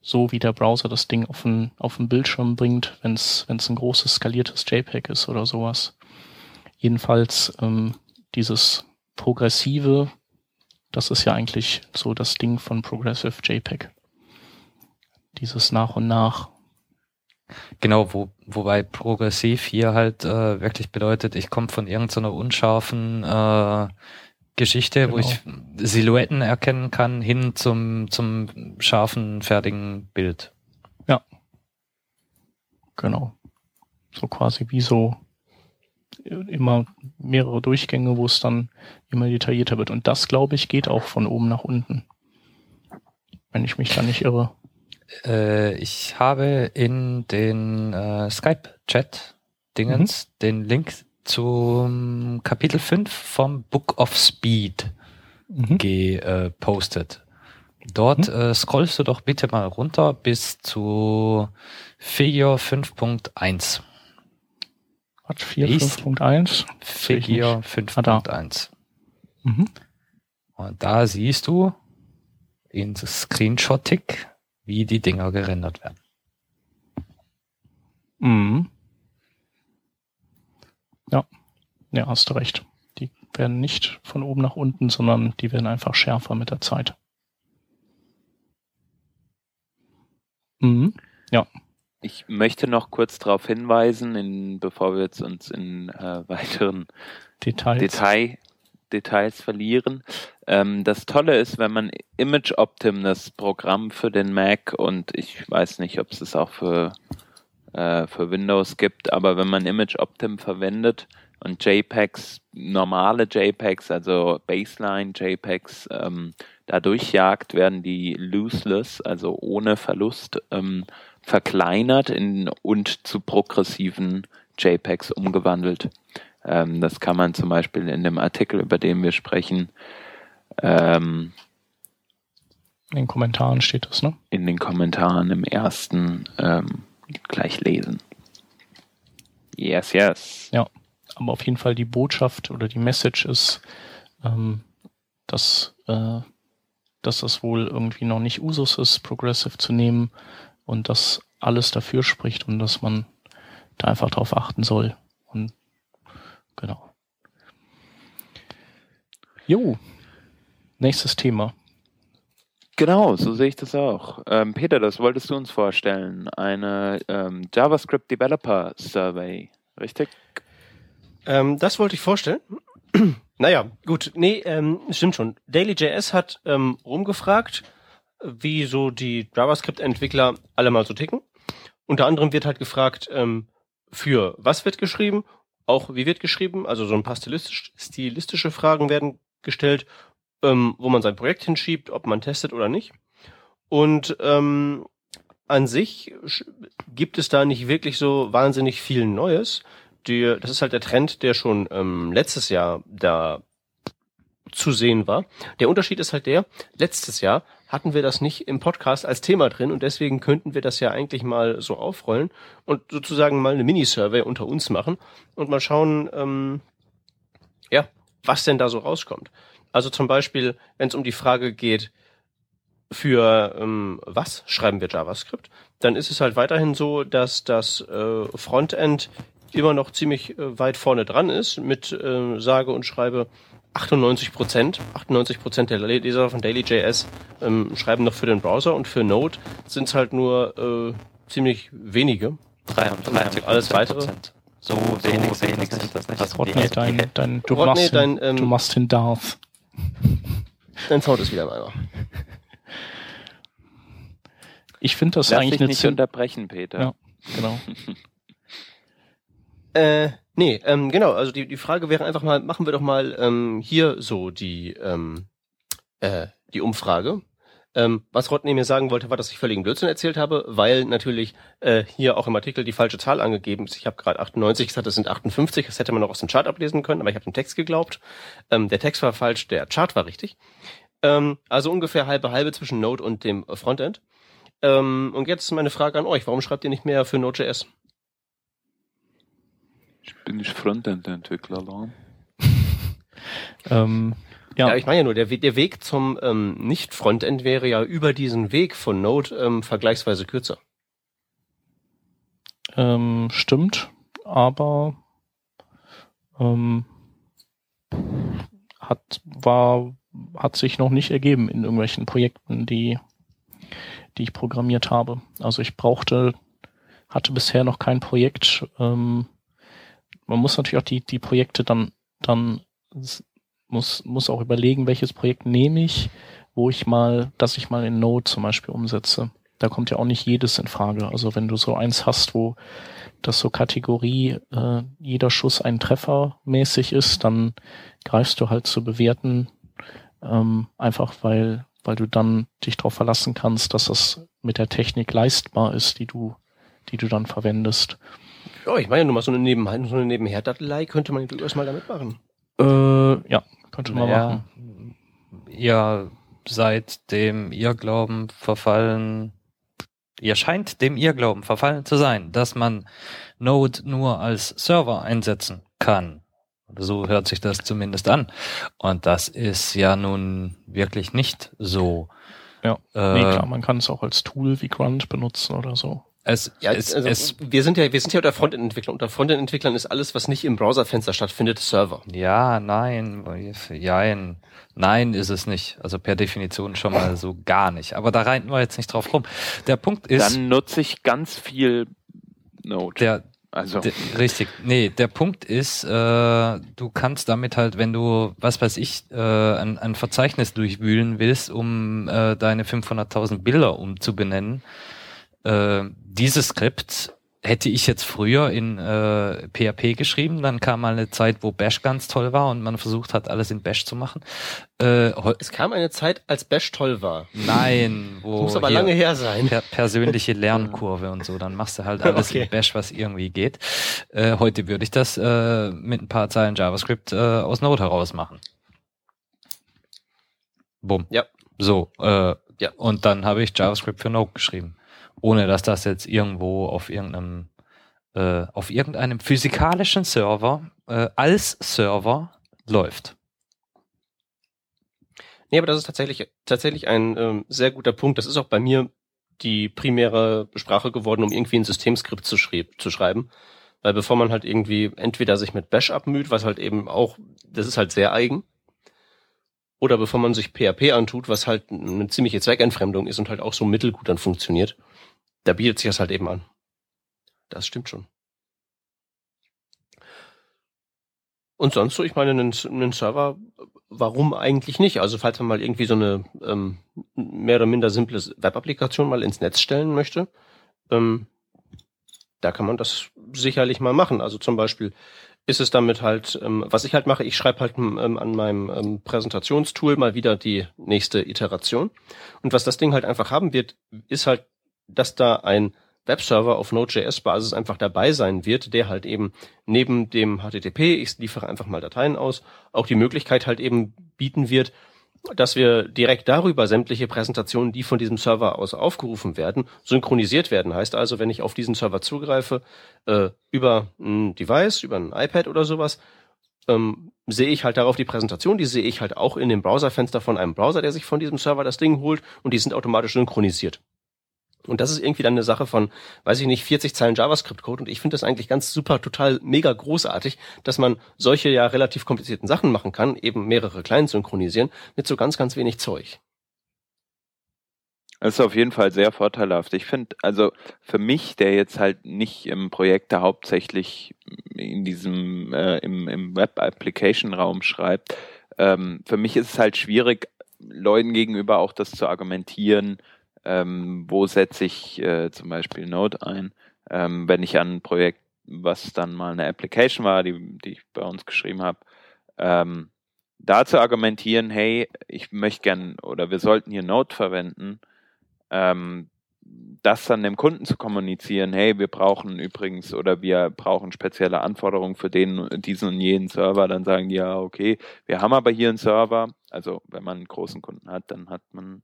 so, wie der Browser das Ding auf den, auf den Bildschirm bringt, wenn es wenn es ein großes skaliertes JPEG ist oder sowas. Jedenfalls ähm, dieses progressive, das ist ja eigentlich so das Ding von Progressive JPEG. Dieses nach und nach. Genau, wo, wobei progressiv hier halt äh, wirklich bedeutet, ich komme von irgendeiner unscharfen äh, Geschichte, wo Genau. ich Silhouetten erkennen kann, hin zum, zum scharfen, fertigen Bild. Genau. So quasi wie so immer mehrere Durchgänge, wo es dann immer detaillierter wird. Und das, glaube ich, geht auch von oben nach unten. Wenn ich mich da nicht irre. Äh, ich habe in den äh, Skype-Chat-Dingens den Link zum Kapitel 5 vom Book of Speed Mhm. gepostet. Dort äh, scrollst du doch bitte mal runter bis zu Figure 5.1. Hat 4, Wie 5.1. Sehe ich Figure nicht. 5.1. Mhm. Und da siehst du in Screenshot-Tick, wie die Dinger gerendert werden. Mhm. Ja. Ja, hast du recht. Die werden nicht von oben nach unten, sondern die werden einfach schärfer mit der Zeit. Mhm. Ich möchte noch kurz darauf hinweisen, in, bevor wir jetzt uns in äh, weiteren Details. Detail, Details verlieren. Ähm, das Tolle ist, wenn man Image Optim, das Programm für den Mac und ich weiß nicht, ob es es auch für, äh, für Windows gibt, aber wenn man Image Optim verwendet und JPEGs, normale JPEGs, also Baseline JPEGs, ähm, da durchjagt, werden die looseless, also ohne Verlust, ähm, verkleinert in, und zu progressiven JPEGs umgewandelt. Ähm, das kann man zum Beispiel in dem Artikel, über den wir sprechen, ähm, In den Kommentaren steht das, ne? in den Kommentaren im ersten ähm, gleich lesen. Yes, yes. aber auf jeden Fall die Botschaft oder die Message ist, ähm, dass, äh, dass das wohl irgendwie noch nicht Usus ist, Progressive zu nehmen und dass alles dafür spricht und dass man da einfach drauf achten soll. Und genau. Jo. Nächstes Thema. Genau, so sehe ich das auch. Ähm, Peter, das wolltest du uns vorstellen. Eine ähm, JavaScript Developer Survey, richtig? Ähm, das wollte ich vorstellen. naja, gut. Nee, ähm, stimmt schon. Daily.js hat ähm, rumgefragt, wie so die JavaScript-Entwickler alle mal so ticken. Unter anderem wird halt gefragt, ähm, für was wird geschrieben, auch wie wird geschrieben, also so ein paar stilistisch, stilistische Fragen werden gestellt, ähm, wo man sein Projekt hinschiebt, ob man testet oder nicht. Und ähm, an sich gibt es da nicht wirklich so wahnsinnig viel Neues. Die, das ist halt der Trend, der schon ähm, letztes Jahr da zu sehen war. Der Unterschied ist halt der, letztes Jahr hatten wir das nicht im Podcast als Thema drin und deswegen könnten wir das ja eigentlich mal so aufrollen und sozusagen mal eine Mini-Survey unter uns machen und mal schauen, ähm, ja, was denn da so rauskommt. Also zum Beispiel, wenn es um die Frage geht, für ähm, was schreiben wir JavaScript, dann ist es halt weiterhin so, dass das äh, Frontend immer noch ziemlich äh, weit vorne dran ist mit äh, sage und schreibe 98 Prozent. 98 Prozent der Leser von Daily.js ähm, schreiben noch für den Browser und für Node sind es halt nur äh, ziemlich wenige. 33 Alles weitere? Prozent. So wenig, wenig sind das nicht. Das Rodney, dein, dein, du, Rodney, machst dein, den, ähm, du machst den Darth. Dein Sound ist wieder im Eimer. Ich finde das Lass eigentlich dich eine nicht unterbrechen, Peter. Ja. genau. Äh, nee, ähm, genau, also die, die Frage wäre einfach mal, machen wir doch mal ähm, hier so die, ähm, äh, die Umfrage. Ähm, was Rodney mir sagen wollte, war, dass ich völligen Blödsinn erzählt habe, weil natürlich äh, hier auch im Artikel die falsche Zahl angegeben ist. Ich habe gerade 98 gesagt, das sind 58, das hätte man noch aus dem Chart ablesen können, aber ich habe dem Text geglaubt. Ähm, der Text war falsch, der Chart war richtig. Ähm, also ungefähr halbe halbe zwischen Node und dem Frontend. Ähm, und jetzt meine Frage an euch, warum schreibt ihr nicht mehr für Node.js? Ich bin nicht Frontend-Entwickler, Alarm. Ähm, Ja, ja, ich meine ja nur, der, der Weg zum ähm, Nicht-Frontend wäre ja über diesen Weg von Node ähm, vergleichsweise kürzer. ähm, stimmt, aber ähm, hat war hat sich noch nicht ergeben in irgendwelchen Projekten, die die ich programmiert habe. Also ich brauchte hatte bisher noch kein Projekt. Ähm, man muss natürlich auch die die Projekte dann dann muss muss auch überlegen, welches Projekt nehme ich, wo ich mal, dass ich mal in Node zum Beispiel umsetze. Da kommt ja auch nicht jedes in Frage. Also wenn du so eins hast, wo das so Kategorie äh, jeder Schuss ein Treffer mäßig ist, dann greifst du halt zu bewerten, ähm, einfach weil weil du dann dich darauf verlassen kannst, dass das mit der Technik leistbar ist, die du die du dann verwendest. Ja, ich meine ja nur mal so eine Nebenher, so eine Nebenher-Dattelei könnte man durchaus mal damit machen. Äh, ja, könnte man Naja, machen. ihr seid dem Irrglauben verfallen, ihr scheint dem Irrglauben verfallen zu sein, dass man Node nur als Server einsetzen kann. So hört sich das zumindest an. Und das ist ja nun wirklich nicht so. Ja, Äh, nee, klar, man kann es auch als Tool wie Grunt benutzen oder so. Es, Ja, es, also, es, wir sind ja, wir sind ja unter Frontend-Entwicklern. Unter Frontend-Entwicklern ist alles, was nicht im Browserfenster stattfindet, Server. ja, nein, jein. Nein, ist es nicht. Also per Definition schon mal so gar nicht. Aber da reiten wir jetzt nicht drauf rum. Der Punkt ist, Dann nutze ich ganz viel Node. der, also D richtig. Nee, der Punkt ist, äh, du kannst damit halt, wenn du, was weiß ich, äh, ein, ein Verzeichnis durchwühlen willst, um äh, deine 500.000 Bilder umzubenennen, äh, dieses Skript hätte ich jetzt früher in äh, PHP geschrieben, dann kam mal eine Zeit, wo Bash ganz toll war und man versucht hat, alles in Bash zu machen. Äh, Es kam eine Zeit, als Bash toll war. nein, wo Muss aber lange her sein. per persönliche Lernkurve und so. Dann machst du halt alles Okay. in Bash, was irgendwie geht. Äh, heute würde ich das äh, mit ein paar Zeilen JavaScript äh, aus Node heraus machen. Bumm. Ja. So, äh, Ja. und dann habe ich JavaScript für Node geschrieben. Ohne dass das jetzt irgendwo auf irgendeinem äh, auf irgendeinem physikalischen Server äh, als Server läuft. Nee, aber das ist tatsächlich, tatsächlich ein ähm, sehr guter Punkt. Das ist auch bei mir die primäre Sprache geworden, um irgendwie ein Systemskript zu, schrieb, zu schreiben. Weil bevor man halt irgendwie entweder sich mit Bash abmüht, was halt eben auch, das ist halt sehr eigen, oder bevor man sich PHP antut, was halt eine ziemliche Zweckentfremdung ist und halt auch so mittelgut dann funktioniert, da bietet sich das halt eben an. Das stimmt schon. Und sonst so, ich meine, einen, einen Server, warum eigentlich nicht? Also falls man mal irgendwie so eine ähm, mehr oder minder simple Web-Applikation mal ins Netz stellen möchte, ähm, da kann man das sicherlich mal machen. Also zum Beispiel ist es damit halt, ähm, was ich halt mache, ich schreibe halt ähm, an meinem ähm, Präsentationstool mal wieder die nächste Iteration. Und was das Ding halt einfach haben wird, ist halt, dass da ein Webserver auf Node.js-Basis einfach dabei sein wird, der halt eben neben dem HTTP, ich liefere einfach mal Dateien aus, auch die Möglichkeit halt eben bieten wird, dass wir direkt darüber sämtliche Präsentationen, die von diesem Server aus aufgerufen werden, synchronisiert werden. Heißt also, wenn ich auf diesen Server zugreife, äh, über ein Device, über ein iPad oder sowas, ähm, sehe ich halt darauf die Präsentation, die sehe ich halt auch in dem Browserfenster von einem Browser, der sich von diesem Server das Ding holt und die sind automatisch synchronisiert. Und das ist irgendwie dann eine Sache von, weiß ich nicht, 40 Zeilen JavaScript-Code. Und ich finde das eigentlich ganz super, total mega großartig, dass man solche ja relativ komplizierten Sachen machen kann, eben mehrere Clients synchronisieren, mit so ganz, ganz wenig Zeug. Das ist auf jeden Fall sehr vorteilhaft. Ich finde, also für mich, der jetzt halt nicht im Projekt da hauptsächlich in diesem äh, im, im Web-Application-Raum schreibt, ähm, für mich ist es halt schwierig, Leuten gegenüber auch das zu argumentieren, ähm, wo setze ich äh, zum Beispiel Node ein, ähm, wenn ich an ein Projekt, was dann mal eine Application war, die, die ich bei uns geschrieben habe, ähm, da zu argumentieren, hey, ich möchte gern oder wir sollten hier Node verwenden, ähm, das dann dem Kunden zu kommunizieren, hey, wir brauchen übrigens oder wir brauchen spezielle Anforderungen für den, diesen und jenen Server, dann sagen die ja, okay, wir haben aber hier einen Server, also wenn man einen großen Kunden hat, dann hat man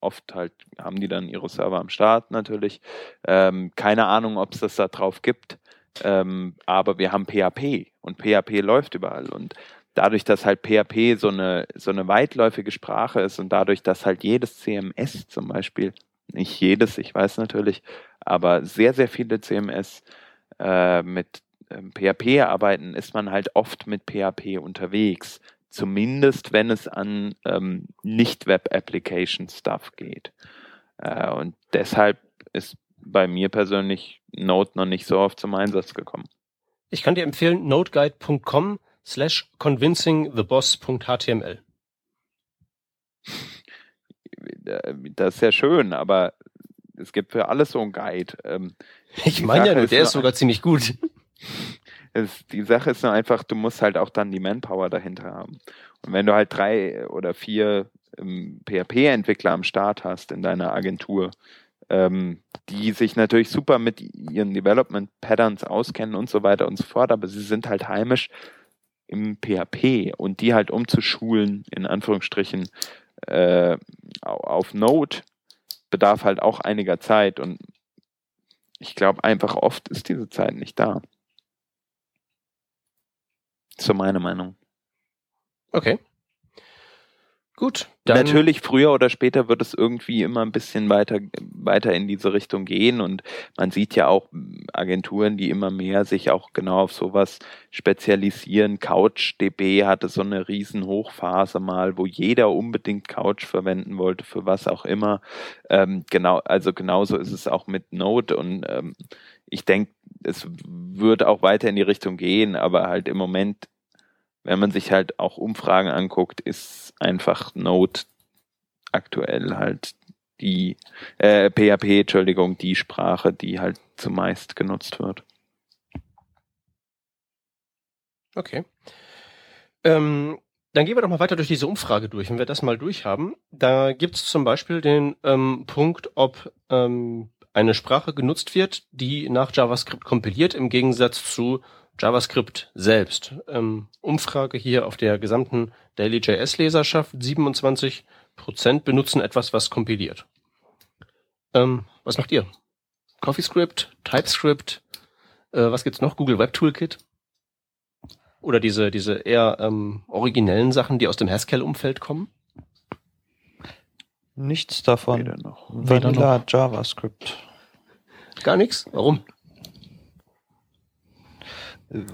oft halt, haben die dann ihre Server am Start natürlich. Ähm, keine Ahnung, ob es das da drauf gibt, ähm, aber wir haben PHP und PHP läuft überall und dadurch, dass halt PHP so eine, so eine weitläufige Sprache ist und dadurch, dass halt jedes CMS zum Beispiel nicht jedes, ich weiß natürlich, aber sehr, sehr viele CMS äh, mit ähm, PHP arbeiten, ist man halt oft mit PHP unterwegs. Zumindest wenn es an ähm, Nicht-Web-Application-Stuff geht. Äh, und deshalb ist bei mir persönlich Node noch nicht so oft zum Einsatz gekommen. Ich kann dir empfehlen, nodeguide.com slash convincingtheboss.html. Das ist ja schön, aber es gibt für alles so einen Guide. Ähm, ich meine ja nur, der ist sogar ziemlich gut. Es, die Sache ist nur einfach, du musst halt auch dann die Manpower dahinter haben. Und wenn du halt drei oder vier ähm, PHP-Entwickler am Start hast in deiner Agentur, ähm, die sich natürlich super mit ihren Development Patterns auskennen und so weiter und so fort, aber sie sind halt heimisch im PHP und die halt umzuschulen, in Anführungsstrichen, äh, auf Node bedarf halt auch einiger Zeit und ich glaube einfach oft ist diese Zeit nicht da. So meine Meinung. Okay. Gut. Natürlich, früher oder später wird es irgendwie immer ein bisschen weiter, weiter in diese Richtung gehen und man sieht ja auch Agenturen, die immer mehr sich auch genau auf sowas spezialisieren. CouchDB hatte so eine riesen Hochphase mal, wo jeder unbedingt Couch verwenden wollte, für was auch immer. Ähm, genau, also genauso ist es auch mit Node und ähm, ich denke, es wird auch weiter in die Richtung gehen, aber halt im Moment wenn man sich halt auch Umfragen anguckt, ist einfach Node aktuell halt die äh, PHP, Entschuldigung, die Sprache, die halt zumeist genutzt wird. Okay. Ähm, dann gehen wir doch mal weiter durch diese Umfrage durch. Wenn wir das mal durchhaben, da gibt es zum Beispiel den ähm, Punkt, ob ähm, eine Sprache genutzt wird, die nach JavaScript kompiliert, im Gegensatz zu JavaScript selbst. Ähm, Umfrage hier auf der gesamten Daily.js-Leserschaft. 27 Prozent benutzen etwas, was kompiliert. Ähm, was macht ihr? CoffeeScript, TypeScript, äh, was gibt's noch? Google Web Toolkit? Oder diese, diese eher ähm, originellen Sachen, die aus dem Haskell-Umfeld kommen? Nichts davon. Weder noch. Vanilla JavaScript. Gar nichts? Warum?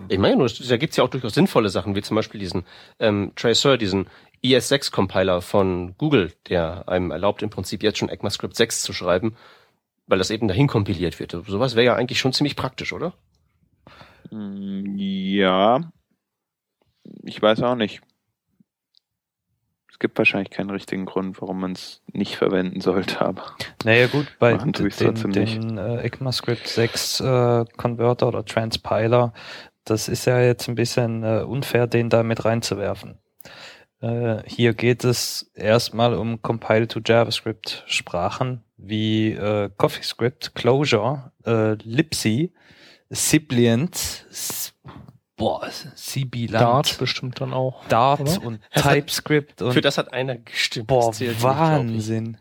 Ich meine nur, da gibt's ja auch durchaus sinnvolle Sachen, wie zum Beispiel diesen ähm, Tracer, diesen ES6-Compiler von Google, der einem erlaubt, im Prinzip jetzt schon ECMAScript 6 zu schreiben, weil das eben dahin kompiliert wird. Sowas wäre ja eigentlich schon ziemlich praktisch, oder? Mm, ja. Ich weiß auch nicht. Es gibt wahrscheinlich keinen richtigen Grund, warum man es nicht verwenden sollte, aber. Naja gut, bei den, den äh, ECMAScript 6 äh, Converter oder Transpiler, das ist ja jetzt ein bisschen äh, unfair, den da mit reinzuwerfen. Äh, hier geht es erstmal um Compile to JavaScript Sprachen wie äh, CoffeeScript, Clojure, äh, Lipsy, Siblient, boah, Sibilant. Dart bestimmt dann auch. Dart oder? und TypeScript. und für das hat einer gestimmt. Boah, Wahnsinn.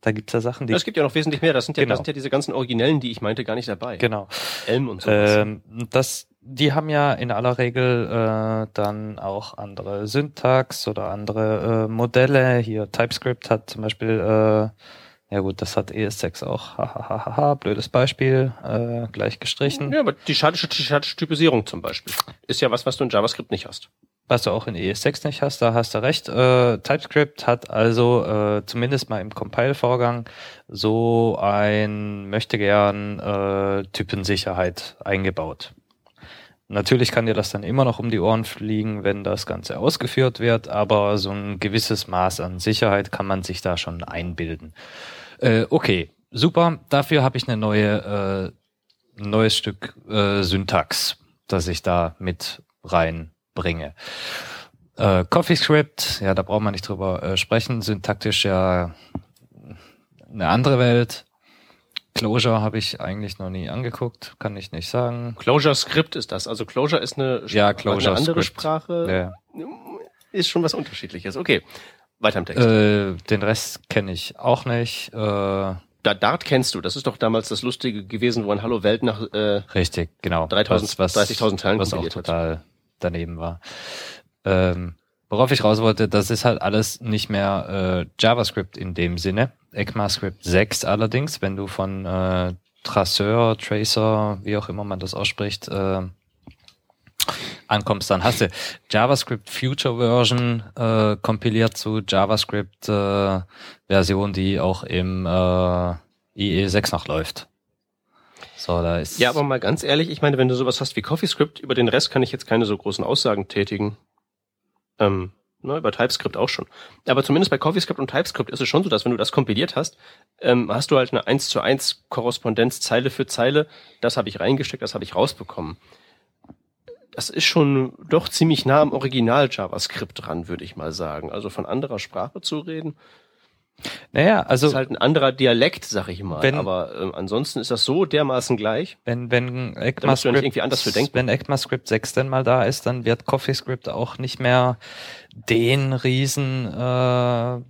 Da gibt's ja Sachen, die. Es gibt ja noch wesentlich mehr. Das sind ja, genau. das sind ja diese ganzen Originellen, die ich meinte, gar nicht dabei. Genau. Elm und so. Ähm, das, die haben ja in aller Regel äh, dann auch andere Syntax oder andere äh, Modelle. Hier TypeScript hat zum Beispiel äh, ja gut, das hat ES6 auch. Hahaha, blödes Beispiel, äh, gleich gestrichen. Ja, aber die statische, die statische Typisierung zum Beispiel ist ja was, was du in JavaScript nicht hast. Was du auch in ES6 nicht hast, da hast du recht. Äh, TypeScript hat also äh, zumindest mal im Compile-Vorgang so ein möchte gern äh, Typensicherheit eingebaut. Natürlich kann dir das dann immer noch um die Ohren fliegen, wenn das Ganze ausgeführt wird, aber so ein gewisses Maß an Sicherheit kann man sich da schon einbilden. Äh, okay, super. Dafür habe ich eine neue, äh, neues Stück äh, Syntax, das ich da mit reinbringe. Äh, CoffeeScript, ja, da braucht man nicht drüber äh, sprechen. Syntaktisch ja eine andere Welt. Closure habe ich eigentlich noch nie angeguckt, kann ich nicht sagen. Closure Script ist das. Also Closure ist eine, Ja, Closure eine andere Script. Sprache. Ja. Ist schon was Unterschiedliches. Okay. Weiter im Text. Äh, den Rest kenne ich auch nicht. Äh, Da, Dart kennst du. Das ist doch damals das Lustige gewesen, wo ein Hallo Welt nach äh, richtig, genau. 3000 Was- was- 30.000 Teilen was auch kompiliert hat. total daneben war. Ähm, worauf ich raus wollte, das ist halt alles nicht mehr äh, JavaScript in dem Sinne. ECMAScript 6 allerdings, wenn du von äh, Traceur, Tracer, wie auch immer man das ausspricht, äh, ankommst, dann hast du JavaScript Future Version äh, kompiliert zu JavaScript äh, Version, die auch im äh, IE6 noch läuft. So, da ist Ja, aber mal ganz ehrlich, ich meine, wenn du sowas hast wie CoffeeScript, über den Rest kann ich jetzt keine so großen Aussagen tätigen. Ähm, ne, über TypeScript auch schon. Aber zumindest bei CoffeeScript und TypeScript ist es schon so, dass wenn du das kompiliert hast, ähm, hast du halt eine 1 zu 1 Korrespondenz Zeile für Zeile. Das habe ich reingesteckt, das habe ich rausbekommen. Das ist schon doch ziemlich nah am Original JavaScript dran, würde ich mal sagen. Also von anderer Sprache zu reden, naja, also ist halt ein anderer Dialekt, sag ich mal. Wenn- Aber ähm, ansonsten ist das so dermaßen gleich. Wenn, wenn ECMAScript, irgendwie anders für denken. wenn ECMAScript 6 denn mal da ist, dann wird CoffeeScript auch nicht mehr den riesen äh,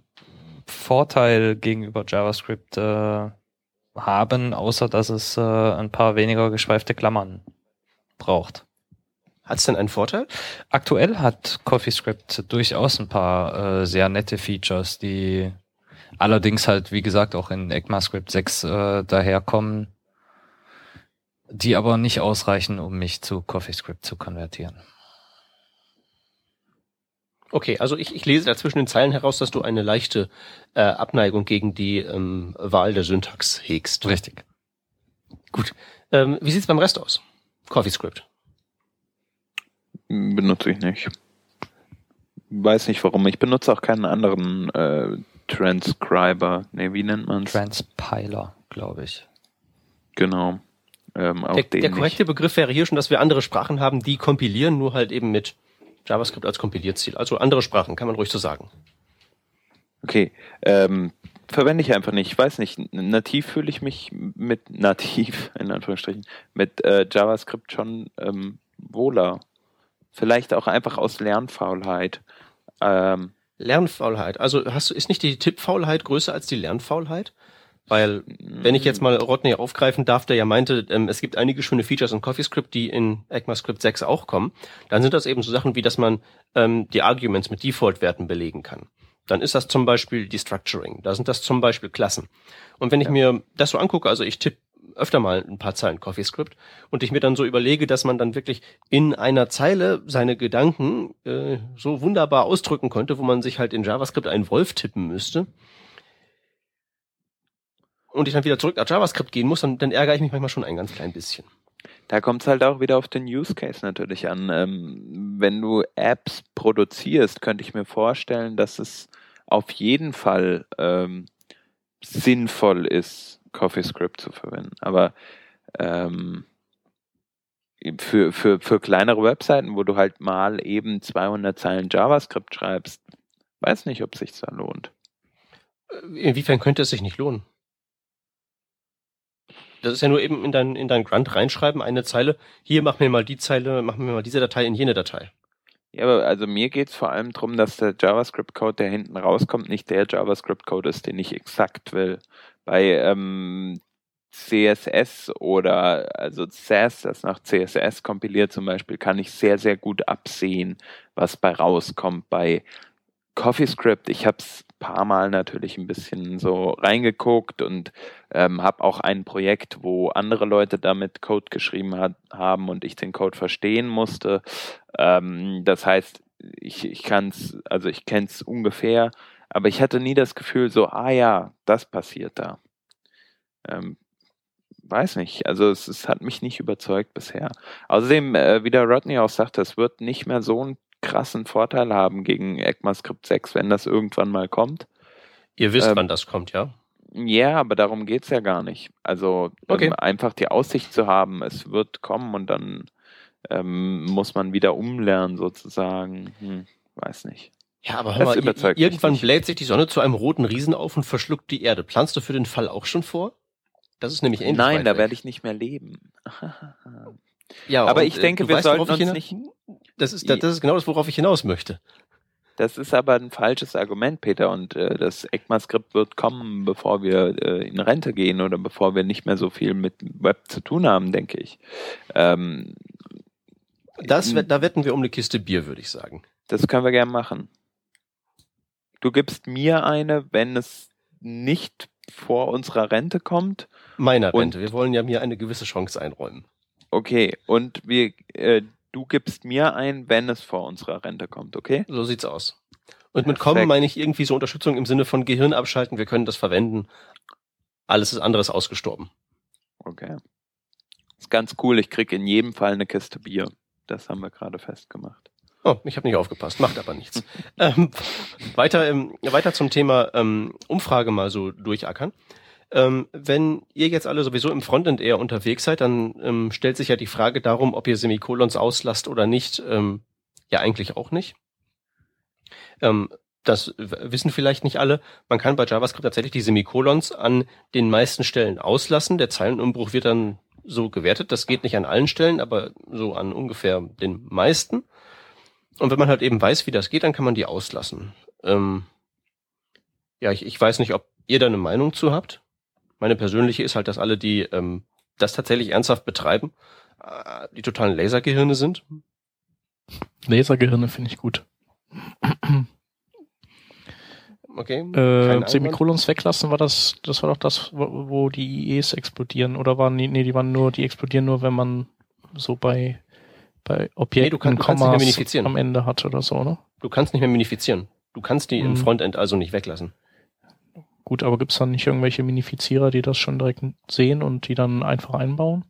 Vorteil gegenüber JavaScript äh, haben, außer dass es äh, ein paar weniger geschweifte Klammern braucht. Hat es denn einen Vorteil? Aktuell hat CoffeeScript durchaus ein paar äh, sehr nette Features, die allerdings halt, wie gesagt, auch in ECMAScript 6 äh, daherkommen, die aber nicht ausreichen, um mich zu CoffeeScript zu konvertieren. Okay, also ich, ich lese da zwischen den Zeilen heraus, dass du eine leichte äh, Abneigung gegen die ähm, Wahl der Syntax hegst. Richtig. Ähm, wie sieht's beim Rest aus? CoffeeScript. Benutze ich nicht. Weiß nicht warum. Ich benutze auch keinen anderen äh, Transcriber. Nee, wie nennt man's? Transpiler, glaube ich. genau. Ähm, auch Der, den der korrekte Begriff wäre hier schon, dass wir andere Sprachen haben, die kompilieren, nur halt eben mit JavaScript als Kompilierziel. Also andere Sprachen, kann man ruhig so sagen. Okay. Ähm, verwende ich einfach nicht. Ich weiß nicht. Nativ fühle ich mich mit nativ, in Anführungsstrichen, mit äh, JavaScript schon ähm, wohler. Vielleicht auch einfach aus Lernfaulheit. Ähm, Lernfaulheit. Also hast du, ist nicht die Tippfaulheit größer als die Lernfaulheit? Weil, wenn ich jetzt mal Rodney aufgreifen darf, der ja meinte, ähm, es gibt einige schöne Features in CoffeeScript, die in ECMAScript 6 auch kommen, dann sind das eben so Sachen wie, dass man ähm, die Arguments mit Default-Werten belegen kann. Dann ist das zum Beispiel die Structuring. Da sind das zum Beispiel Klassen. Und wenn ich Ja. mir das so angucke, also ich tippe öfter mal ein paar Zeilen CoffeeScript und ich mir dann so überlege, dass man dann wirklich in einer Zeile seine Gedanken äh, so wunderbar ausdrücken könnte, wo man sich halt in JavaScript einen Wolf tippen müsste und ich dann wieder zurück nach JavaScript gehen muss, dann, dann ärgere ich mich manchmal schon ein ganz klein bisschen. Da kommt es halt auch wieder auf den Use Case natürlich an. Ähm, wenn du Apps produzierst, könnte ich mir vorstellen, dass es auf jeden Fall ähm, sinnvoll ist, CoffeeScript zu verwenden. Aber ähm, für, für, für kleinere Webseiten, wo du halt mal eben 200 Zeilen JavaScript schreibst, weiß nicht, ob sich da lohnt. Äh, Inwiefern könnte es sich nicht lohnen? Das ist ja nur eben in dein, in dein Grunt reinschreiben, eine Zeile. Hier mach mir mal die Zeile, mach mir mal diese Datei in jene Datei. Ja, aber also mir geht es vor allem darum, dass der JavaScript-Code, der hinten rauskommt, nicht der JavaScript-Code ist, den ich exakt will. Bei ähm, CSS oder also SAS, das nach CSS kompiliert zum Beispiel, kann ich sehr, sehr gut absehen, was bei rauskommt. Bei CoffeeScript, ich habe es paar Mal natürlich ein bisschen so reingeguckt und ähm, habe auch ein Projekt, wo andere Leute damit Code geschrieben hat, haben und ich den Code verstehen musste. Ähm, das heißt, ich, ich kann es, also ich kenne es ungefähr, aber ich hatte nie das Gefühl so, ah ja, das passiert da. Ähm, weiß nicht, also es, es hat mich nicht überzeugt bisher. Außerdem, äh, wie der Rodney auch sagte, es wird nicht mehr so einen krassen Vorteil haben gegen ECMAScript 6, wenn das irgendwann mal kommt. Ihr wisst, Ähm, wann das kommt, ja? Ja, aber darum geht's ja gar nicht. Also Okay. ähm, einfach die Aussicht zu haben, es wird kommen und dann ähm, muss man wieder umlernen sozusagen. Hm. weiß nicht. Ja, aber hör Das mal, irgendwann bläht sich die Sonne zu einem roten Riesen auf und verschluckt die Erde. Planst du für den Fall auch schon vor? Das ist nämlich ähnlich. Nein, da werde ich nicht mehr leben. Ja, aber und, ich denke, du wir sollten uns nicht. Das ist, das ist genau das, worauf ich hinaus möchte. Das ist aber ein falsches Argument, Peter. Und äh, das ECMA-Skript wird kommen, bevor wir äh, in Rente gehen oder bevor wir nicht mehr so viel mit Web zu tun haben, denke ich. Ähm, Das, da wetten wir um eine Kiste Bier, würde ich sagen. das können wir gerne machen. Du gibst mir eine, wenn es nicht vor unserer Rente kommt. Meiner Und- Rente. Wir wollen ja mir eine gewisse Chance einräumen. Okay. Und wir, äh, du gibst mir ein, wenn es vor unserer Rente kommt, okay? So sieht's aus. Und mit Perfekt. kommen meine ich irgendwie so Unterstützung im Sinne von Gehirn abschalten. Wir können das verwenden. Alles ist anderes ausgestorben. Okay. Ist ganz cool. Ich krieg in jedem Fall eine Kiste Bier. Das haben wir gerade festgemacht. Oh, ich habe nicht aufgepasst, macht aber nichts. ähm, weiter, ähm, weiter zum Thema ähm, Umfrage mal so durchackern. Ähm, wenn ihr jetzt alle sowieso im Frontend eher unterwegs seid, dann ähm, stellt sich ja die Frage darum, ob ihr Semikolons auslasst oder nicht. Ähm, ja, eigentlich auch nicht. Ähm, das wissen vielleicht nicht alle. Man kann bei JavaScript tatsächlich die Semikolons an den meisten Stellen auslassen. Der Zeilenumbruch wird dann so gewertet. Das geht nicht an allen Stellen, aber so an ungefähr den meisten. Und wenn man halt eben weiß, wie das geht, dann kann man die auslassen. Ähm, ja, ich, ich weiß nicht, ob ihr da eine Meinung zu habt. Meine persönliche ist halt, dass alle, die ähm, das tatsächlich ernsthaft betreiben, äh, die totalen Lasergehirne sind. Lasergehirne finde ich gut. Okay. Äh. Semikolons weglassen war das, das war doch das, wo, wo die IEs explodieren, oder waren die, nee, die waren nur, die explodieren nur, wenn man so bei, bei Objekten Nee, du kann- du kannst nicht mehr Kommas am Ende hat oder so, ne? Du kannst nicht mehr minifizieren. Du kannst die im Mhm. Frontend also nicht weglassen. Gut, aber gibt's dann nicht irgendwelche Minifizierer, die das schon direkt sehen und die dann einfach einbauen?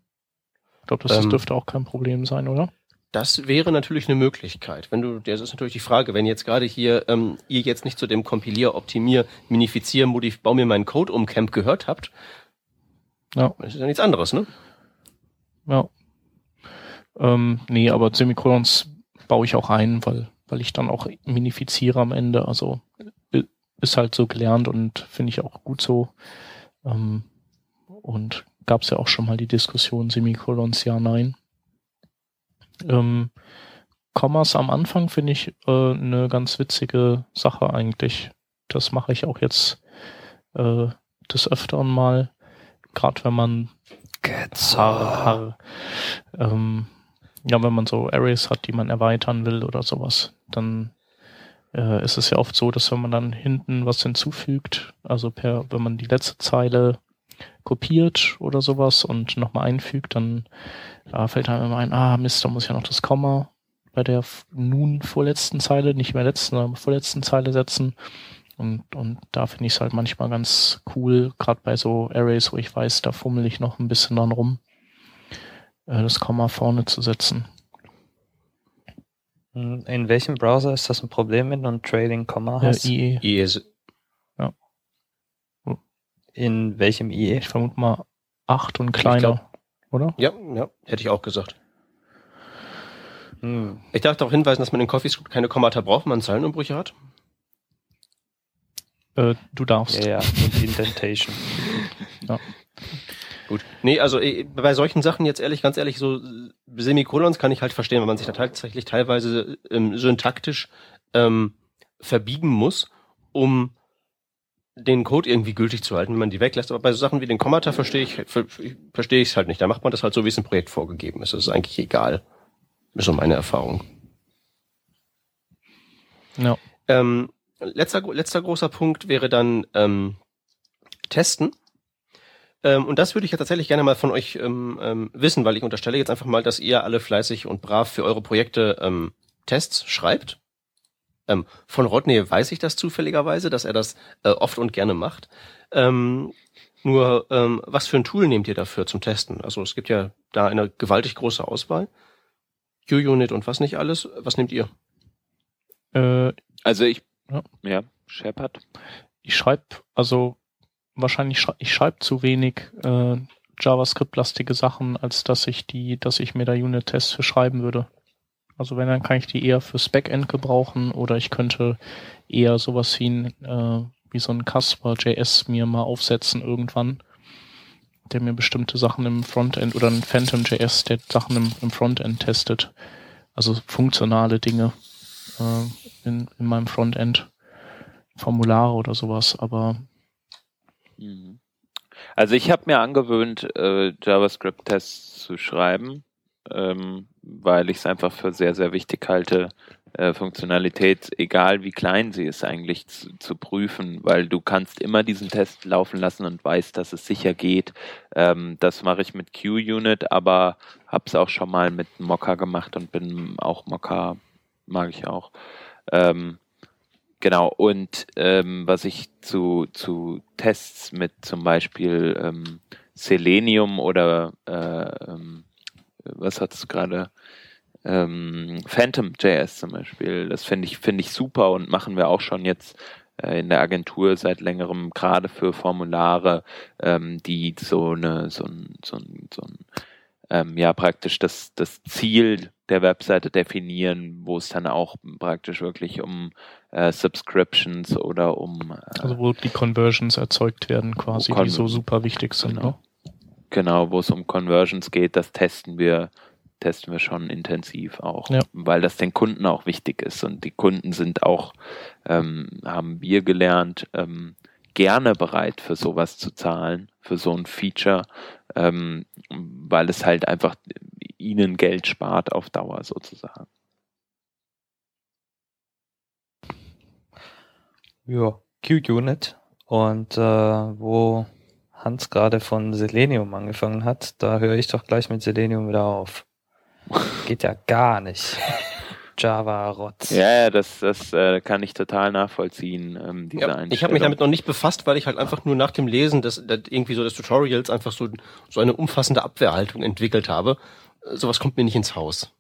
Ich glaube, das Ähm, dürfte auch kein Problem sein, oder? Das wäre natürlich eine Möglichkeit. Wenn du, das ist natürlich die Frage, wenn jetzt gerade hier ähm, ihr jetzt nicht zu dem Kompilier, Optimier, Minifizier, Modif, bau mir meinen Code um Camp gehört habt, Ja. das ist ja nichts anderes, ne? Ja. Ähm, nee, aber Semikolons baue ich auch ein, weil, weil ich dann auch minifiziere am Ende. Also ist halt so gelernt und finde ich auch gut so. Ähm, und gab es ja auch schon mal die Diskussion Semikolons ja, nein. Ähm, Kommas am Anfang finde ich äh, eine ganz witzige Sache eigentlich. Das mache ich auch jetzt äh, des Öfteren mal, gerade wenn man Har, har, ähm, ja, wenn man so Arrays hat, die man erweitern will oder sowas, dann äh, ist es ja oft so, dass wenn man dann hinten was hinzufügt, also per, wenn man die letzte Zeile kopiert oder sowas und nochmal einfügt, dann ja, fällt einem immer ein, ah Mist, da muss ich ja noch das Komma bei der nun vorletzten Zeile, nicht mehr letzten, sondern vorletzten Zeile setzen. Und, und da finde ich es halt manchmal ganz cool, gerade bei so Arrays, wo ich weiß, da fummel ich noch ein bisschen dran rum, äh, das Komma vorne zu setzen. In welchem Browser ist das ein Problem, wenn du ein Trading Komma? IE, IE ist- In welchem IE? ich vermute mal 8 und kleiner, glaub- oder? Ja, ja, hätte ich auch gesagt. Hm. Ich darf darauf hinweisen, dass man in CoffeeScript keine Kommata braucht, wenn man Zeilenumbrüche hat. Äh, du darfst. Ja, ja, und Indentation. Gut. Nee, also eh, bei solchen Sachen jetzt ehrlich, ganz ehrlich, so äh, Semikolons kann ich halt verstehen, wenn man sich da tatsächlich teilweise ähm, syntaktisch ähm, verbiegen muss, um den Code irgendwie gültig zu halten, wenn man die weglässt. Aber bei so Sachen wie den Kommata verstehe ich, ver, verstehe ich es halt nicht. Da macht man das halt so, wie es im Projekt vorgegeben ist. Das ist eigentlich egal. Ist so meine Erfahrung. Ja. Ähm, letzter, letzter großer Punkt wäre dann ähm, Testen. Ähm, und das würde ich ja tatsächlich gerne mal von euch ähm, ähm, wissen, weil ich unterstelle jetzt einfach mal, dass ihr alle fleißig und brav für eure Projekte ähm, Tests schreibt. Ähm, von Rodney weiß ich das zufälligerweise, dass er das äh, oft und gerne macht. Ähm, nur, ähm, was für ein Tool nehmt ihr dafür zum Testen? Also es gibt ja da eine gewaltig große Auswahl. QUnit und was nicht alles. Was nehmt ihr? Äh, Also ich, Ja. ja, Shepard. ich schreibe, also wahrscheinlich schrei ich schreibe zu wenig äh, JavaScript-lastige Sachen, als dass ich die, dass ich mir da Unit-Tests für schreiben würde. Also wenn, dann kann ich die eher fürs Backend gebrauchen oder ich könnte eher sowas wie, ein, äh, wie so ein Casper.js mir mal aufsetzen irgendwann, der mir bestimmte Sachen im Frontend oder ein Phantom.js, der Sachen im, im Frontend testet. Also funktionale Dinge äh, in, in meinem Frontend. Formulare oder sowas, aber. Also ich habe mir angewöhnt, äh, JavaScript-Tests zu schreiben, ähm, weil ich es einfach für sehr, sehr wichtig halte, äh, Funktionalität, egal wie klein sie ist, eigentlich zu, zu, prüfen, weil du kannst immer diesen Test laufen lassen und weißt, dass es sicher geht. Ähm, das mache ich mit QUnit, aber habe es auch schon mal mit Mocha gemacht und bin auch Mocha, mag ich auch. Ähm, Genau, und ähm, was ich zu, zu Tests mit zum Beispiel ähm, Selenium oder äh, ähm, was hat es gerade? Ähm, Phantom.js zum Beispiel, das finde ich, finde ich super und machen wir auch schon jetzt äh, in der Agentur seit längerem, gerade für Formulare, ähm, die so eine, so ein, so ein, so ein ähm, ja praktisch das, das Ziel der Webseite definieren, wo es dann auch praktisch wirklich um äh, Subscriptions oder um äh, also wo die Conversions erzeugt werden quasi, die so super wichtig sind. Genau, genau wo es um Conversions geht, das testen wir testen wir schon intensiv auch, ja. weil das den Kunden auch wichtig ist und die Kunden sind auch ähm, haben wir gelernt ähm, gerne bereit für sowas zu zahlen, für so ein Feature, ähm, weil es halt einfach ihnen Geld spart auf Dauer sozusagen. Ja, QUnit und äh, wo Hans gerade von Selenium angefangen hat, da höre ich doch gleich mit Selenium wieder auf. Geht ja gar nicht. Java-Rotz. Ja, ja, das, das äh, kann ich total nachvollziehen, ähm, diese ja, Ich habe mich damit noch nicht befasst, weil ich halt einfach nur nach dem Lesen des, des irgendwie so des Tutorials einfach so, so eine umfassende Abwehrhaltung entwickelt habe. Sowas kommt mir nicht ins Haus.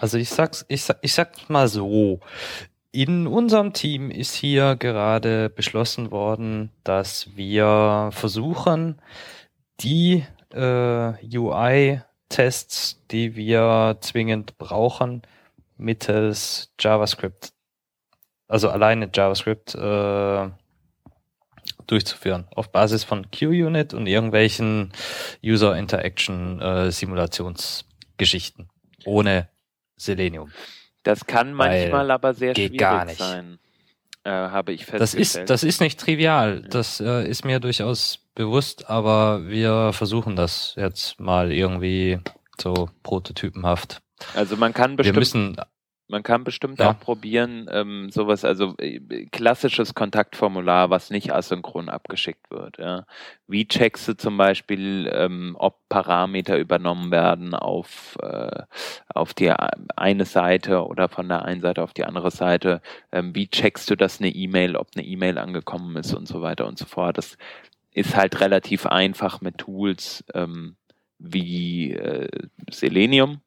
Also ich sag's, ich sag, ich sag's mal so. In unserem Team ist hier gerade beschlossen worden, dass wir versuchen, die äh, UI-Tests, die wir zwingend brauchen, mittels JavaScript, also alleine JavaScript äh, durchzuführen, auf Basis von QUnit und irgendwelchen User Interaction äh, Simulationsgeschichten ohne Selenium. Das kann manchmal aber sehr schwierig sein. Äh, habe ich festgestellt. Das ist, das ist nicht trivial. Das äh, ist mir durchaus bewusst, aber wir versuchen das jetzt mal irgendwie so prototypenhaft. Also man kann bestimmt. Wir müssen man kann bestimmt ja. auch probieren, ähm, sowas, also äh, klassisches Kontaktformular, was nicht asynchron abgeschickt wird. Ja. Wie checkst du zum Beispiel, ähm, ob Parameter übernommen werden auf, äh, auf die eine Seite oder von der einen Seite auf die andere Seite? Ähm, wie checkst du, dass eine E-Mail, ob eine E-Mail angekommen ist und so weiter und so fort? Das ist halt relativ einfach mit Tools ähm, wie äh, Selenium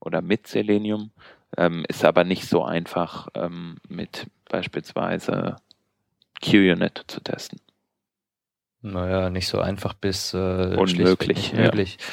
oder mit Selenium ähm, ist aber nicht so einfach ähm, mit beispielsweise QUnit zu testen. Naja, nicht so einfach bis äh, unmöglich. Möglich. Ja.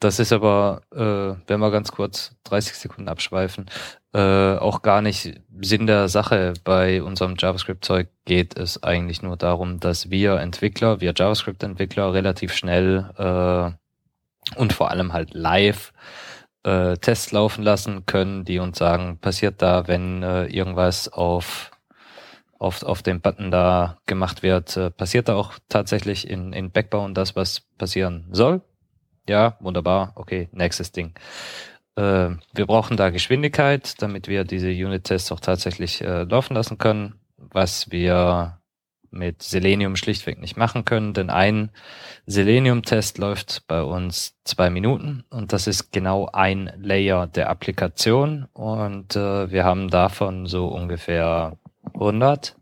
Das ist aber, äh, wenn wir ganz kurz 30 Sekunden abschweifen, äh, auch gar nicht Sinn der Sache. Bei unserem JavaScript-Zeug geht es eigentlich nur darum, dass wir Entwickler, wir JavaScript-Entwickler relativ schnell äh, und vor allem halt live äh, Tests laufen lassen können, die uns sagen, passiert da, wenn äh, irgendwas auf, auf, auf dem Button da gemacht wird, äh, passiert da auch tatsächlich in, in Backbone das, was passieren soll? Ja, wunderbar, okay, nächstes Ding. Äh, wir brauchen da Geschwindigkeit, damit wir diese Unit-Tests auch tatsächlich äh, laufen lassen können. Was wir mit Selenium schlichtweg nicht machen können, denn ein Selenium-Test läuft bei uns zwei Minuten und das ist genau ein Layer der Applikation und äh, wir haben davon so ungefähr 100.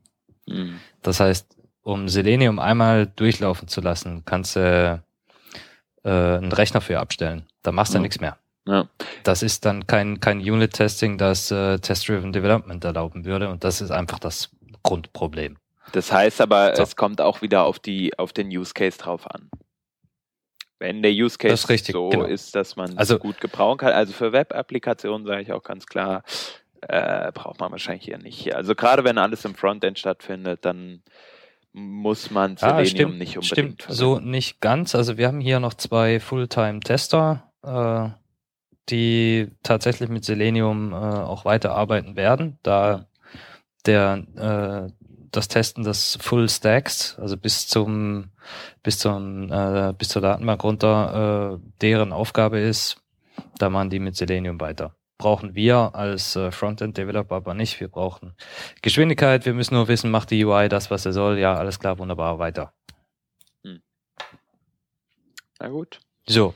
Mhm. Das heißt, um Selenium einmal durchlaufen zu lassen, kannst du äh, einen Rechner für abstellen. Da machst du mhm. nichts mehr. Ja. Das ist dann kein, kein Unit-Testing, das äh, Test-Driven Development erlauben würde und das ist einfach das Grundproblem. Das heißt aber, so. es kommt auch wieder auf die, auf den Use Case drauf an. Wenn der Use Case ist richtig, so genau. ist, dass man es Also- gut gebrauchen kann. Also für Web-Applikationen sage ich auch ganz klar, äh, braucht man wahrscheinlich hier nicht. Also gerade wenn alles im Frontend stattfindet, dann muss man Ah, Selenium stimmt, nicht unbedingt stimmt so nicht ganz. Also wir haben hier noch zwei Fulltime-Tester, äh, die tatsächlich mit Selenium äh, auch weiterarbeiten werden, da der äh, das Testen des Full Stacks, also bis zum bis zum äh, bis zur Datenbank runter, äh, deren Aufgabe ist, da machen die mit Selenium weiter. Brauchen wir als äh, Frontend-Developer aber nicht. Wir brauchen Geschwindigkeit. Wir müssen nur wissen, macht die UI das, was er soll. Ja, alles klar, wunderbar, weiter. Na gut. So,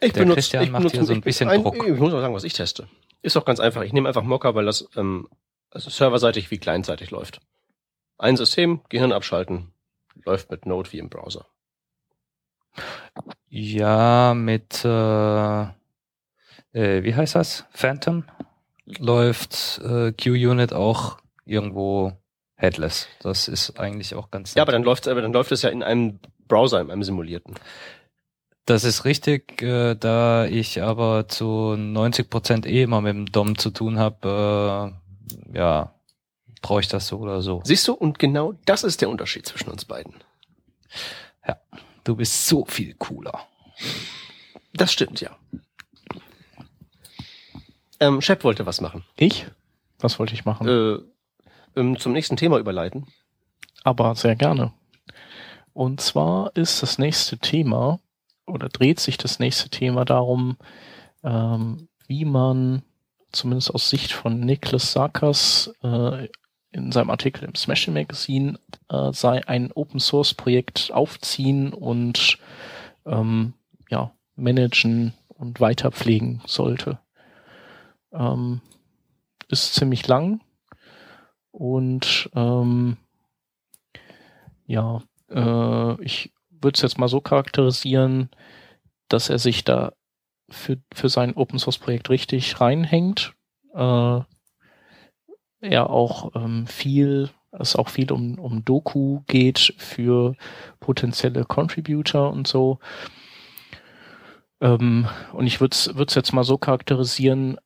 Ich Der benutze, Christian ich macht benutze, hier so ein bisschen ein, Druck. Ich muss auch sagen, was ich teste. Ist auch ganz einfach. Ich nehme einfach Mocha, weil das ähm, also serverseitig wie clientseitig läuft. Ein System, Gehirn abschalten, läuft mit Node wie im Browser. ja, mit äh, äh, wie heißt das? Phantom läuft äh, QUnit auch irgendwo headless. Das ist eigentlich auch ganz Ja, nett. aber dann läuft aber dann läuft es ja in einem Browser, in einem simulierten. Das ist richtig, äh, da ich aber zu 90% eh immer mit dem DOM zu tun habe, äh, ja, brauche ich das so oder so. Siehst du? Und genau das ist der Unterschied zwischen uns beiden. Du bist so viel cooler. Das stimmt, ja. Ähm, Shep wollte was machen. Ich? Was wollte ich machen? Äh, ähm, zum nächsten Thema überleiten. Aber sehr gerne. Und zwar ist das nächste Thema oder dreht sich das nächste Thema darum, ähm, wie man zumindest aus Sicht von Niklas Sarkas äh, in seinem Artikel im Smashing Magazine äh, sei ein Open Source Projekt aufziehen und ähm, ja managen und weiterpflegen sollte. Ähm, ist ziemlich lang und ähm, ja, äh, ich würde es jetzt mal so charakterisieren, dass er sich da für, für sein Open Source Projekt richtig reinhängt. Äh, er auch ähm, viel, es auch viel um, um Doku geht für potenzielle Contributor und so. Ähm, und ich würde es jetzt mal so charakterisieren,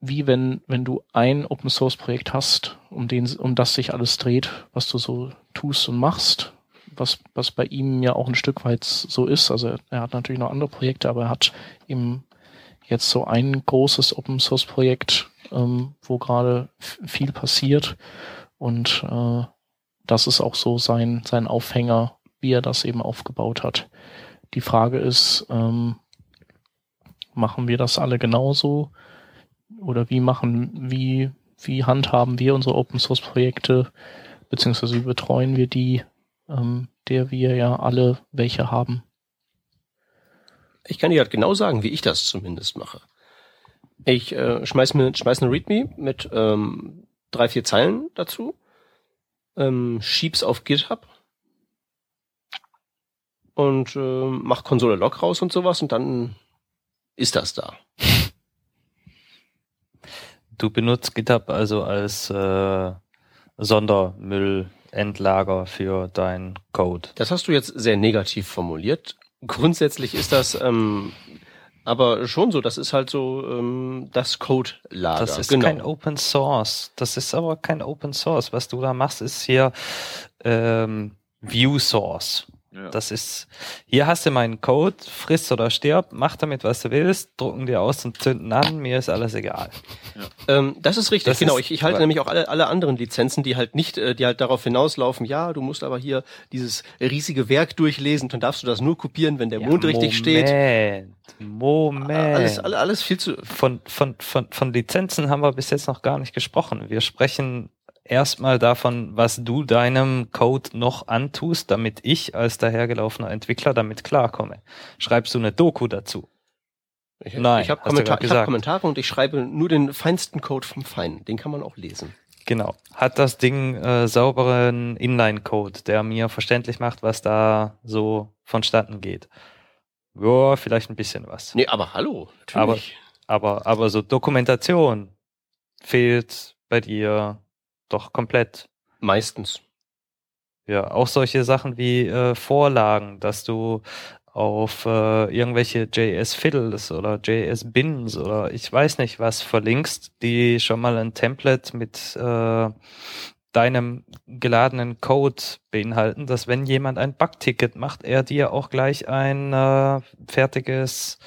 wie wenn, wenn du ein Open Source Projekt hast, um den, um das sich alles dreht, was du so tust und machst, was, was bei ihm ja auch ein Stück weit so ist. Also er hat natürlich noch andere Projekte, aber er hat eben jetzt so ein großes Open Source Projekt, ähm, wo gerade viel passiert. Und äh, das ist auch so sein, sein Aufhänger, wie er das eben aufgebaut hat. Die Frage ist, ähm, machen wir das alle genauso? Oder wie machen, wie, wie handhaben wir unsere Open Source Projekte? Beziehungsweise wie betreuen wir die, ähm, der wir ja alle welche haben? Ich kann dir halt genau sagen, wie ich das zumindest mache. Ich äh, schmeiß mir schmeiß eine README mit ähm, drei, vier Zeilen dazu, ähm, schieb's auf GitHub und äh, mach Konsole Log raus und sowas und dann ist das da. Du benutzt GitHub also als äh, Sondermüllendlager für dein Code. Das hast du jetzt sehr negativ formuliert. Grundsätzlich ist das ähm, aber schon so, das ist halt so ähm, das Code-Lager. Das ist genau. kein Open Source. Das ist aber kein Open Source. Was du da machst, ist hier ähm, View Source. Ja. Das ist, hier hast du meinen Code, friss oder stirb, mach damit, was du willst, drucken dir aus und zünden an, mir ist alles egal. Ähm, das ist richtig, Das genau. ist- ich, ich halte nämlich auch alle, alle anderen Lizenzen, die halt nicht, äh, die halt darauf hinauslaufen, ja, du musst aber hier dieses riesige Werk durchlesen, dann darfst du das nur kopieren, wenn der Mond richtig steht. Moment, Moment. Alles, alles, alles viel zu. Von, von, von, von Lizenzen haben wir bis jetzt noch gar nicht gesprochen. Wir sprechen erstmal davon, was du deinem Code noch antust, damit ich als dahergelaufener Entwickler damit klarkomme. Schreibst du eine Doku dazu? Ich, Nein, ich habe Kommentar, hab. Kommentare und ich schreibe nur den feinsten Code vom Feinen. Den kann man auch lesen. Genau. Hat das Ding äh, sauberen Inline-Code, der mir verständlich macht, was da so vonstatten geht? Ja, vielleicht ein bisschen was. Nee, aber hallo, natürlich. Aber, aber so Dokumentation fehlt bei dir doch komplett. Meistens. Ja, auch solche Sachen wie äh, Vorlagen, dass du auf äh, irgendwelche JS Fiddles oder JS Bins oder ich weiß nicht was verlinkst, die schon mal ein Template mit äh, deinem geladenen Code beinhalten, dass wenn jemand ein Bugticket macht, er dir auch gleich ein äh, fertiges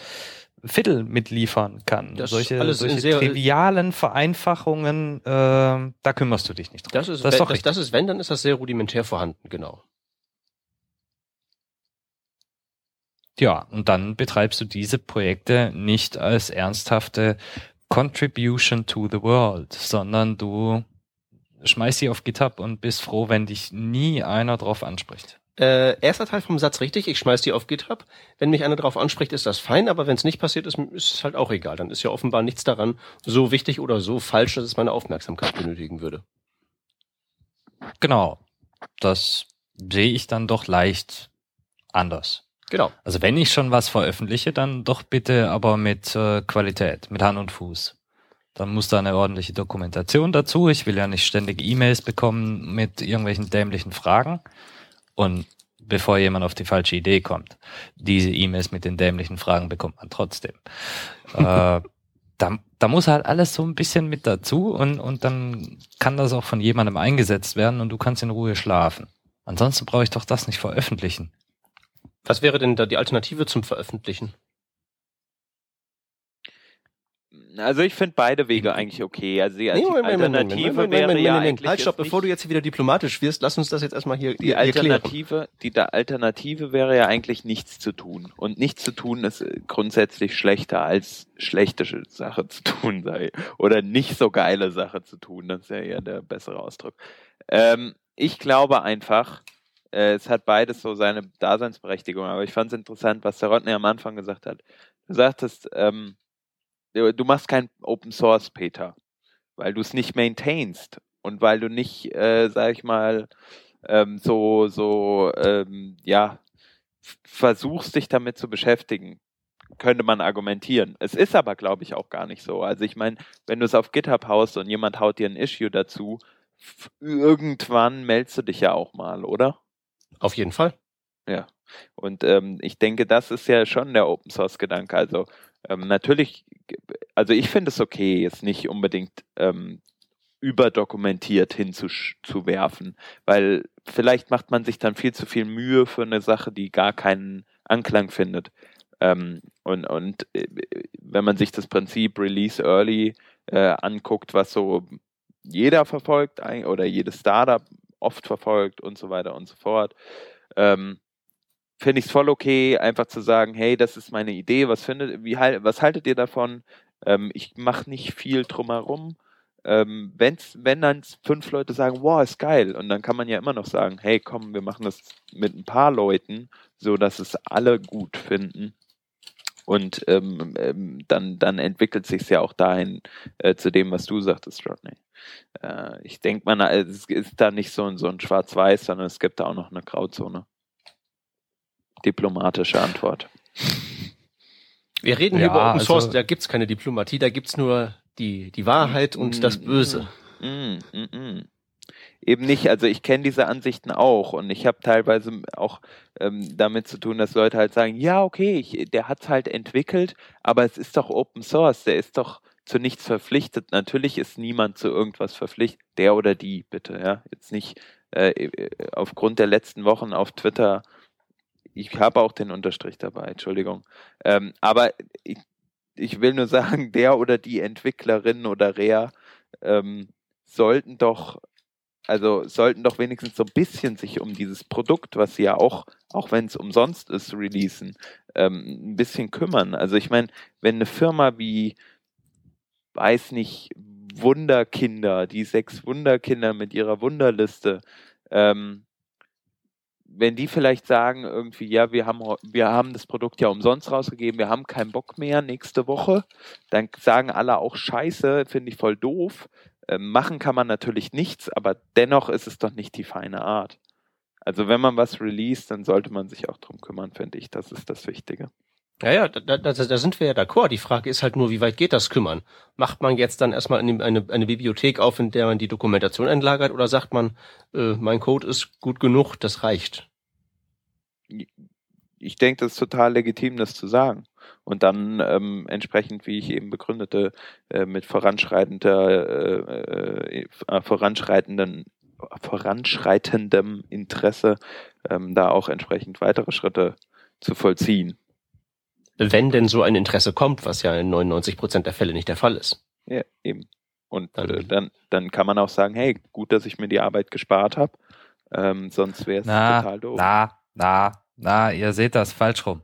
Fiddle mitliefern kann. Das solche alles solche sehr- trivialen Vereinfachungen, äh, da kümmerst du dich nicht drum. Das ist, Das ist wenn, doch das, das ist, wenn, dann ist das sehr rudimentär vorhanden, genau. Ja, und dann betreibst du diese Projekte nicht als ernsthafte Contribution to the World, sondern du schmeißt sie auf GitHub und bist froh, wenn dich nie einer drauf anspricht. Äh, erster Teil vom Satz richtig, ich schmeiß die auf GitHub. Wenn mich einer darauf anspricht, ist das fein, aber wenn es nicht passiert ist, ist es halt auch egal. Dann ist ja offenbar nichts daran so wichtig oder so falsch, dass es meine Aufmerksamkeit benötigen würde. Genau. Das sehe ich dann doch leicht anders. Genau. Also wenn ich schon was veröffentliche, dann doch bitte aber mit äh, Qualität, mit Hand und Fuß. Dann muss da eine ordentliche Dokumentation dazu. Ich will ja nicht ständig E-Mails bekommen mit irgendwelchen dämlichen Fragen. Und bevor jemand auf die falsche Idee kommt, diese E-Mails mit den dämlichen Fragen bekommt man trotzdem. äh, da, da muss halt alles so ein bisschen mit dazu und, und dann kann das auch von jemandem eingesetzt werden und du kannst in Ruhe schlafen. Ansonsten brauche ich doch das nicht veröffentlichen. Was wäre denn da die Alternative zum Veröffentlichen? Also ich finde beide Wege eigentlich okay. Also die Nee, Moment, Alternative Moment, Moment, wäre ja eigentlich Halt, stopp, bevor du jetzt hier wieder diplomatisch wirst, lass uns das jetzt erstmal hier, die. Alternative, die da Alternative wäre ja eigentlich nichts zu tun. Und nichts zu tun ist äh, grundsätzlich schlechter als schlechte Sache zu tun sei. Oder nicht so geile Sache zu tun. Das ist ja eher der bessere Ausdruck. Ähm, ich glaube einfach, äh, es hat beides so seine Daseinsberechtigung. Aber ich fand es interessant, was der Rodney am Anfang gesagt hat. Du sagtest, ähm, du du machst kein Open Source, Peter, weil du es nicht maintainst und weil du nicht, äh, sag ich mal, ähm, so, so, ähm, ja, versuchst dich damit zu beschäftigen, könnte man argumentieren. Es ist aber, glaube ich, auch gar nicht so. Also ich meine, wenn du es auf GitHub haust und jemand haut dir ein Issue dazu, irgendwann meldest du dich ja auch mal, oder? Auf jeden Fall. Ja. Und ähm, ich denke, das ist ja schon der Open Source Gedanke. Also ähm, natürlich, also ich finde es okay, jetzt nicht unbedingt ähm, überdokumentiert hinzuwerfen, weil vielleicht macht man sich dann viel zu viel Mühe für eine Sache, die gar keinen Anklang findet. Ähm, und und äh, wenn man sich das Prinzip Release Early äh, anguckt, was so jeder verfolgt oder jedes Startup oft verfolgt und so weiter und so fort, ähm, finde ich es voll okay, einfach zu sagen, hey, das ist meine Idee, was findet, wie was haltet ihr davon? Ähm, ich mache nicht viel drumherum. Ähm, wenn's, wenn dann fünf Leute sagen, wow, ist geil, und dann kann man ja immer noch sagen, hey, komm, wir machen das mit ein paar Leuten, so dass es alle gut finden. Und ähm, ähm, dann, dann entwickelt sich ja auch dahin äh, zu dem, was du sagtest, Rodney. Äh, ich denke mal, es ist da nicht so so ein Schwarz-Weiß, sondern es gibt da auch noch eine Grauzone. Diplomatische Antwort. Wir reden hier Ja, über Open also- Source, da gibt's keine Diplomatie, da gibt's nur die, die Wahrheit und das Böse. Mm, mm, mm. Eben nicht, also ich kenne diese Ansichten auch und ich habe teilweise auch ähm, damit zu tun, dass Leute halt sagen, ja, okay, ich, der hat halt entwickelt, aber es ist doch Open Source, der ist doch zu nichts verpflichtet. Natürlich ist niemand zu irgendwas verpflichtet, der oder die, bitte, ja. Jetzt nicht äh, äh, aufgrund der letzten Wochen auf Twitter, ich habe auch den Unterstrich dabei, Entschuldigung. Ähm, aber ich, ich will nur sagen, der oder die Entwicklerin oder Rea ähm, sollten doch, also sollten doch wenigstens so ein bisschen sich um dieses Produkt, was sie ja auch, auch wenn es umsonst ist, releasen, ähm, ein bisschen kümmern. Also ich meine, wenn eine Firma wie, weiß nicht, Wunderkinder, die sechs Wunderkinder mit ihrer Wunderliste, ähm, wenn die vielleicht sagen irgendwie, ja, wir haben, wir haben das Produkt ja umsonst rausgegeben, wir haben keinen Bock mehr nächste Woche, dann sagen alle auch Scheiße, finde ich voll doof. Ähm, machen kann man natürlich nichts, aber dennoch ist es doch nicht die feine Art. Also wenn man was release, dann sollte man sich auch drum kümmern, finde ich. Das ist das Wichtige. Ja, ja, da, da, da sind wir ja d'accord. Die Frage ist halt nur, wie weit geht das Kümmern? Macht man jetzt dann erstmal eine, eine, eine Bibliothek auf, in der man die Dokumentation einlagert, oder sagt man, äh, mein Code ist gut genug, das reicht? ich denke, das ist total legitim, das zu sagen. Und dann ähm, entsprechend, wie ich eben begründete, äh, mit voranschreitender, äh, äh, voranschreitenden, voranschreitendem Interesse ähm, da auch entsprechend weitere Schritte zu vollziehen. Wenn denn so ein Interesse kommt, was ja in 99 Prozent der Fälle nicht der Fall ist. Ja, eben. Und Dann- äh, dann, dann kann man auch sagen, hey, gut, dass ich mir die Arbeit gespart habe. Ähm, sonst wäre es total doof. na, na, na, ihr seht das falsch rum.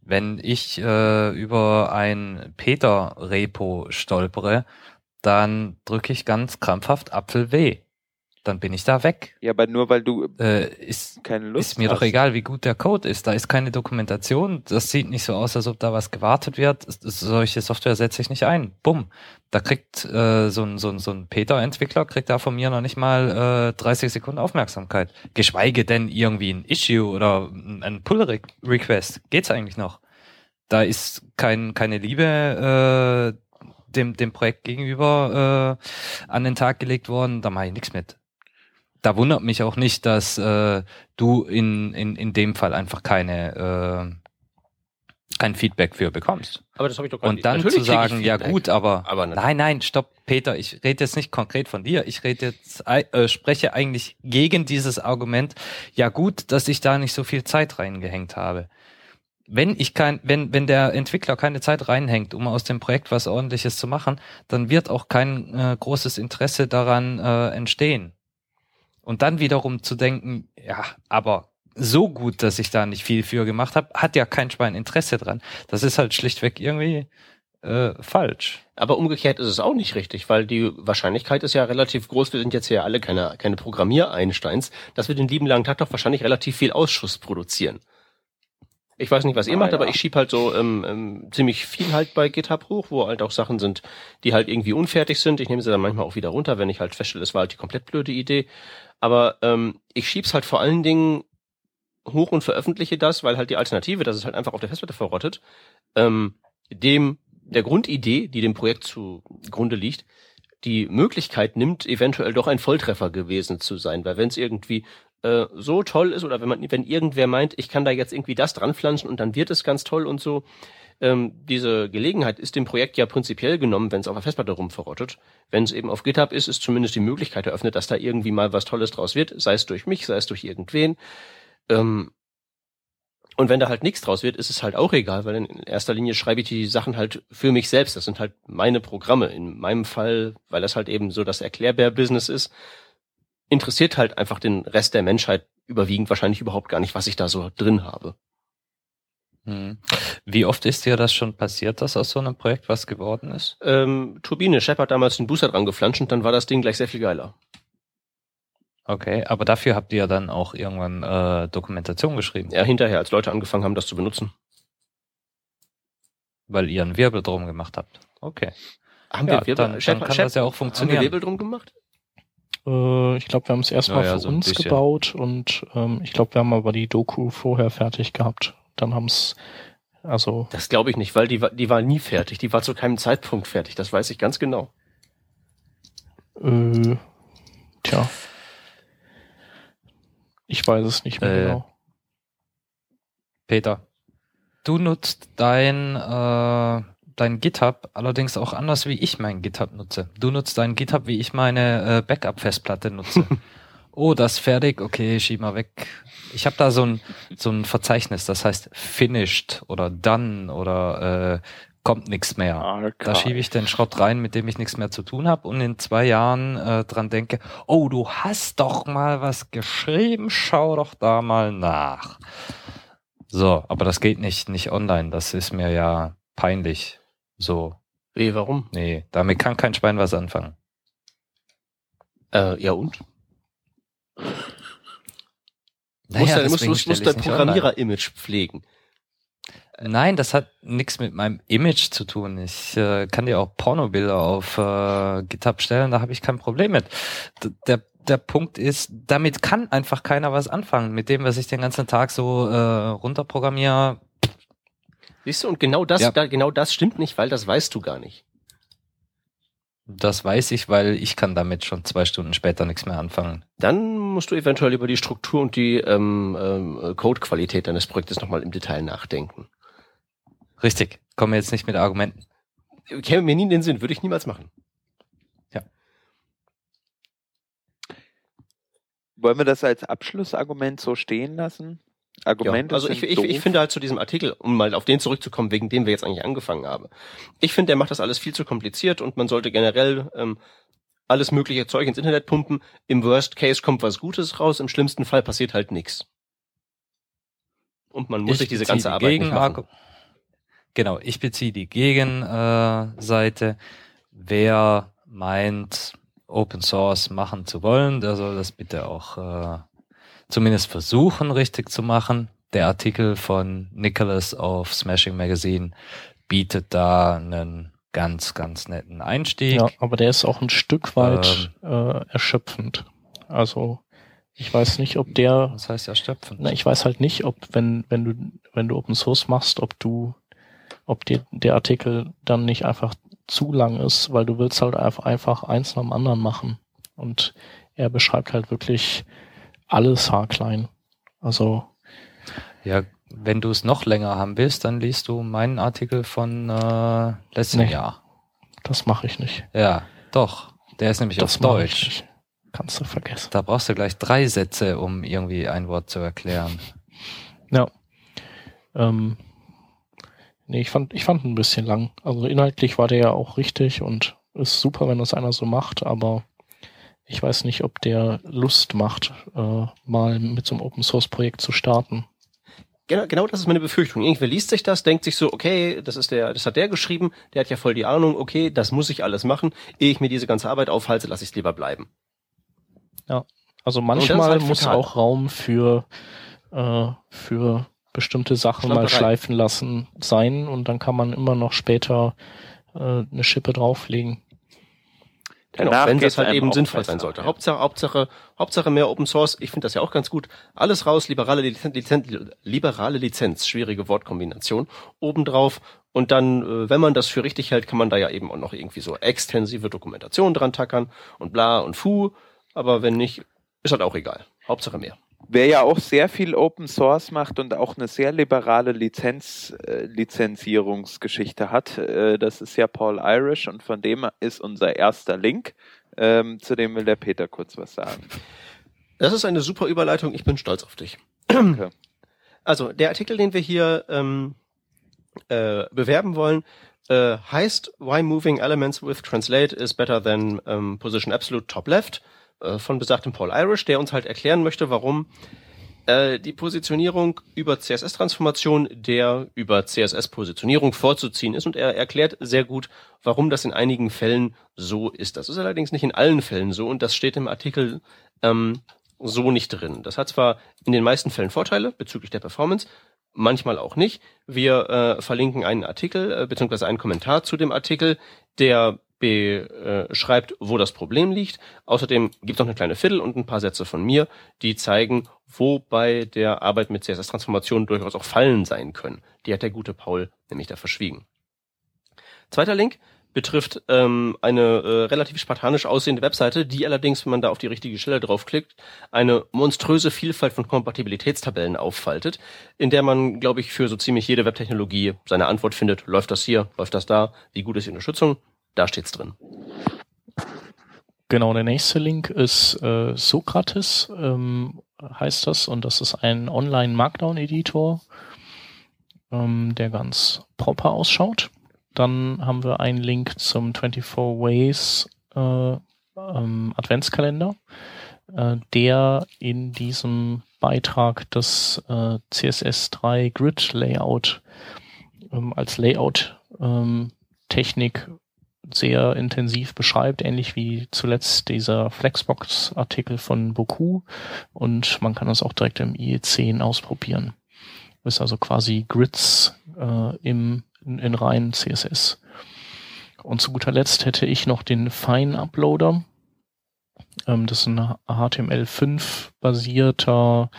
Wenn ich äh, über ein Peter-Repo stolpere, dann drücke ich ganz krampfhaft Apfel W. Dann bin ich da weg. Ja, aber nur weil du Äh, ist, keine Lust ist mir hast. doch egal, wie gut der Code ist. Da ist keine Dokumentation. Das sieht nicht so aus, als ob da was gewartet wird. Solche Software setze ich nicht ein. Bumm. Da kriegt äh, so ein, so ein, so ein Peter-Entwickler kriegt da von mir noch nicht mal äh, 30 Sekunden Aufmerksamkeit. Geschweige denn irgendwie ein Issue oder ein ein Pull-Request. Geht's eigentlich noch? Da ist kein, keine Liebe äh, dem, dem Projekt gegenüber äh, an den Tag gelegt worden. Da mache ich nichts mit da wundert mich auch nicht, dass äh, du in, in, in dem Fall einfach keine äh, kein Feedback für bekommst. Aber das habe ich doch gar Und dann zu sagen, ja gut, aber, Aber nein, nein, stopp, Peter, ich rede jetzt nicht konkret von dir, ich rede jetzt, äh, spreche eigentlich gegen dieses Argument, ja gut, dass ich da nicht so viel Zeit reingehängt habe. Wenn ich kein, wenn, wenn der Entwickler keine Zeit reinhängt, um aus dem Projekt was ordentliches zu machen, dann wird auch kein äh, großes Interesse daran äh, entstehen. Und dann wiederum zu denken, ja, aber so gut, dass ich da nicht viel für gemacht habe, hat ja kein Schwein Interesse dran. Das ist halt schlichtweg irgendwie äh, falsch. Aber umgekehrt ist es auch nicht richtig, weil die Wahrscheinlichkeit ist ja relativ groß, wir sind jetzt ja alle keine, keine Programmier-Einsteins, dass wir den lieben langen Tag doch wahrscheinlich relativ viel Ausschuss produzieren. Ich weiß nicht, was ihr Ah, macht, ja. aber ich schieb halt so ähm, ähm, ziemlich viel halt bei GitHub hoch, wo halt auch Sachen sind, die halt irgendwie unfertig sind. Ich nehme sie dann manchmal auch wieder runter, wenn ich halt feststelle, es war halt die komplett blöde Idee. Aber ähm, ich schieb's halt vor allen Dingen hoch und veröffentliche das, weil halt die Alternative, dass es halt einfach auf der Festplatte verrottet, ähm, dem der Grundidee, die dem Projekt zugrunde liegt, die Möglichkeit nimmt, eventuell doch ein Volltreffer gewesen zu sein. Weil wenn es irgendwie äh, so toll ist oder wenn man, wenn irgendwer meint, ich kann da jetzt irgendwie das dran pflanzen und dann wird es ganz toll und so, ähm, diese Gelegenheit ist dem Projekt ja prinzipiell genommen, wenn es auf der Festplatte rumverrottet. Wenn es eben auf GitHub ist, ist zumindest die Möglichkeit eröffnet, dass da irgendwie mal was Tolles draus wird, sei es durch mich, sei es durch irgendwen. Ähm, und wenn da halt nichts draus wird, ist es halt auch egal, weil in erster Linie schreibe ich die Sachen halt für mich selbst. Das sind halt meine Programme. In meinem Fall, weil das halt eben so das Erklärbär-Business ist, interessiert halt einfach den Rest der Menschheit überwiegend wahrscheinlich überhaupt gar nicht, was ich da so drin habe. Hm. Wie oft ist dir das schon passiert, dass aus so einem Projekt was geworden ist? Ähm, Turbine, Shep hat damals den Booster dran geflanscht und dann war das Ding gleich sehr viel geiler. Okay, aber dafür habt ihr ja dann auch irgendwann äh, Dokumentation geschrieben, Ja, hinterher, als Leute angefangen haben, das zu benutzen. weil ihr einen Wirbel drum gemacht habt. Okay. Haben Ja, wir Wirbel, dann- dann kann das ja auch Haben wir funktionieren. Wirbel drum gemacht? Äh, ich glaube, wir haben es erstmal Ja, ja, für so uns bisschen. gebaut und ähm, ich glaube, wir haben aber die Doku vorher fertig gehabt. Dann haben es, also Das glaube ich nicht, weil die war, die war nie fertig. Die war zu keinem Zeitpunkt fertig. Das weiß ich ganz genau. Äh, tja. Ich weiß es nicht mehr Äh, genau. Peter, du nutzt dein, äh, dein GitHub allerdings auch anders, wie ich mein GitHub nutze. Du nutzt dein GitHub, wie ich meine äh, Backup-Festplatte nutze. oh, das ist fertig, okay, schieb mal weg. Ich habe da so ein, so ein Verzeichnis, das heißt finished oder done oder äh, kommt nichts mehr. Archive. Da schiebe ich den Schrott rein, mit dem ich nichts mehr zu tun habe und in zwei Jahren äh, dran denke, oh, du hast doch mal was geschrieben, schau doch da mal nach. So, aber das geht nicht, nicht online, das ist mir ja peinlich. So, Wie, warum? nee, damit kann kein Schwein was anfangen. Äh, ja und? Naja, muss dein, muss, muss, dein. Programmierer-Image pflegen. Nein, das hat nichts mit meinem Image zu tun. Ich äh, kann dir auch Pornobilder auf äh, GitHub stellen, da habe ich kein Problem mit. D der, der Punkt ist, damit kann einfach keiner was anfangen. Mit dem, was ich den ganzen Tag so äh, runterprogrammiere. Siehst du, und genau das, Ja. da, genau das stimmt nicht, weil das weißt du gar nicht. Das weiß ich, weil ich kann damit schon zwei Stunden später nichts mehr anfangen. Dann musst du eventuell über die Struktur und die ähm, ähm, Codequalität deines Projektes nochmal im Detail nachdenken. Richtig. Komme jetzt nicht mit Argumenten. Käme mir nie in den Sinn, würde ich niemals machen. Wollen wir das als Abschlussargument so stehen lassen? Argumente ja, also ich, ich, ich finde halt zu diesem Artikel, um mal auf den zurückzukommen, wegen dem wir jetzt eigentlich angefangen haben. Ich finde, der macht das alles viel zu kompliziert und man sollte generell ähm, alles mögliche Zeug ins Internet pumpen. Im Worst Case kommt was Gutes raus, im schlimmsten Fall passiert halt nichts. Und man muss Ich sich diese ganze die Arbeit nicht machen. Genau, ich beziehe die Gegenseite. Äh. Wer meint, Open Source machen zu wollen, der soll das bitte auch äh, zumindest versuchen, richtig zu machen. Der Artikel von Nicholas auf Smashing Magazine bietet da einen ganz, ganz netten Einstieg. Ja, aber der ist auch ein Stück weit äh, erschöpfend. Also ich weiß nicht, ob der, Was heißt ja stöpfen? na, ich weiß halt nicht, ob wenn wenn du wenn du Open Source machst, ob du, ob dir der Artikel dann nicht einfach zu lang ist, weil du willst halt einfach, einfach eins nach dem anderen machen. Und er beschreibt halt wirklich alles haarklein. Also Ja, wenn du es noch länger haben willst, dann liest du meinen Artikel von äh, letztem Nee. Jahr. das mache ich nicht. Ja, doch. Der ist nämlich Das auf Deutsch. Kannst du vergessen. Da brauchst du gleich drei Sätze, um irgendwie ein Wort zu erklären. Ja. Ähm, nee, ich fand, ich fand ein bisschen lang. Also inhaltlich war der ja auch richtig und ist super, wenn das einer so macht, aber ich weiß nicht, ob der Lust macht, äh, mal mit so einem Open Source Projekt zu starten. Genau, genau das ist meine Befürchtung. Irgendwer liest sich das, denkt sich so, okay, das ist der, das hat der geschrieben, der hat ja voll die Ahnung, okay, das muss ich alles machen. Ehe ich mir diese ganze Arbeit aufhalte, lasse ich es lieber bleiben. Also das ist manchmal halt muss auch Raum für, äh, für bestimmte Sachen mal schleifen lassen sein und dann kann man immer noch später äh, eine Schippe drauflegen. Genau, Danach wenn das halt eben sinnvoll sein sollte. ja. Hauptsache, Hauptsache, Hauptsache mehr Open Source. Ich finde das ja auch ganz gut. Alles raus, liberale Lizenz, Lizenz, liberale Lizenz, schwierige Wortkombination, obendrauf. Und dann, äh, wenn man das für richtig hält, kann man da ja eben auch noch irgendwie so extensive Dokumentation dran tackern und bla und fu. Aber wenn nicht, ist halt auch egal. Hauptsache mehr. Wer ja auch sehr viel Open Source macht und auch eine sehr liberale Lizenz, äh, Lizenzierungsgeschichte hat, äh, das ist ja Paul Irish und von dem ist unser erster Link. Ähm, zu dem will der Peter kurz was sagen. Das ist eine super Überleitung. Ich bin stolz auf dich. Danke. Also der Artikel, den wir hier ähm, äh, bewerben wollen, äh, heißt Why Moving Elements with Translate is better than ähm, Position Absolute Top Left äh, von besagtem Paul Irish, der uns halt erklären möchte, warum äh, die Positionierung über CSS-Transformation der über CSS-Positionierung vorzuziehen ist und er erklärt sehr gut, warum das in einigen Fällen so ist. Das ist allerdings nicht in allen Fällen so und das steht im Artikel ähm, so nicht drin. Das hat zwar in den meisten Fällen Vorteile bezüglich der Performance, manchmal auch nicht. Wir äh, verlinken einen Artikel äh, beziehungsweise einen Kommentar zu dem Artikel, der beschreibt, wo das Problem liegt. Außerdem gibt es noch eine kleine Fiddle und ein paar Sätze von mir, die zeigen, wo bei der Arbeit mit CSS-Transformationen durchaus auch Fallen sein können. Die hat der gute Paul nämlich da verschwiegen. Zweiter Link betrifft ähm, eine äh, relativ spartanisch aussehende Webseite, die allerdings, wenn man da auf die richtige Stelle draufklickt, eine monströse Vielfalt von Kompatibilitätstabellen auffaltet, in der man, glaube ich, für so ziemlich jede Webtechnologie seine Antwort findet. Läuft das hier? Läuft das da? Wie gut ist die Unterstützung? Da steht's drin. Genau, der nächste Link ist äh, Sokrates, ähm, heißt das, und das ist ein Online-Markdown-Editor, ähm, der ganz proper ausschaut. Dann haben wir einen Link zum 24 Ways äh, ähm, Adventskalender, äh, der in diesem Beitrag das äh, CSS3 Grid Layout ähm, als Layout ähm, Technik sehr intensiv beschreibt, ähnlich wie zuletzt dieser Flexbox-Artikel von Boku. Und man kann das auch direkt im IE10 ausprobieren. Ist also quasi Grids äh, im, in, in rein CSS. Und zu guter Letzt hätte ich noch den Fine Uploader. Ähm, das ist ein HTML5-basierter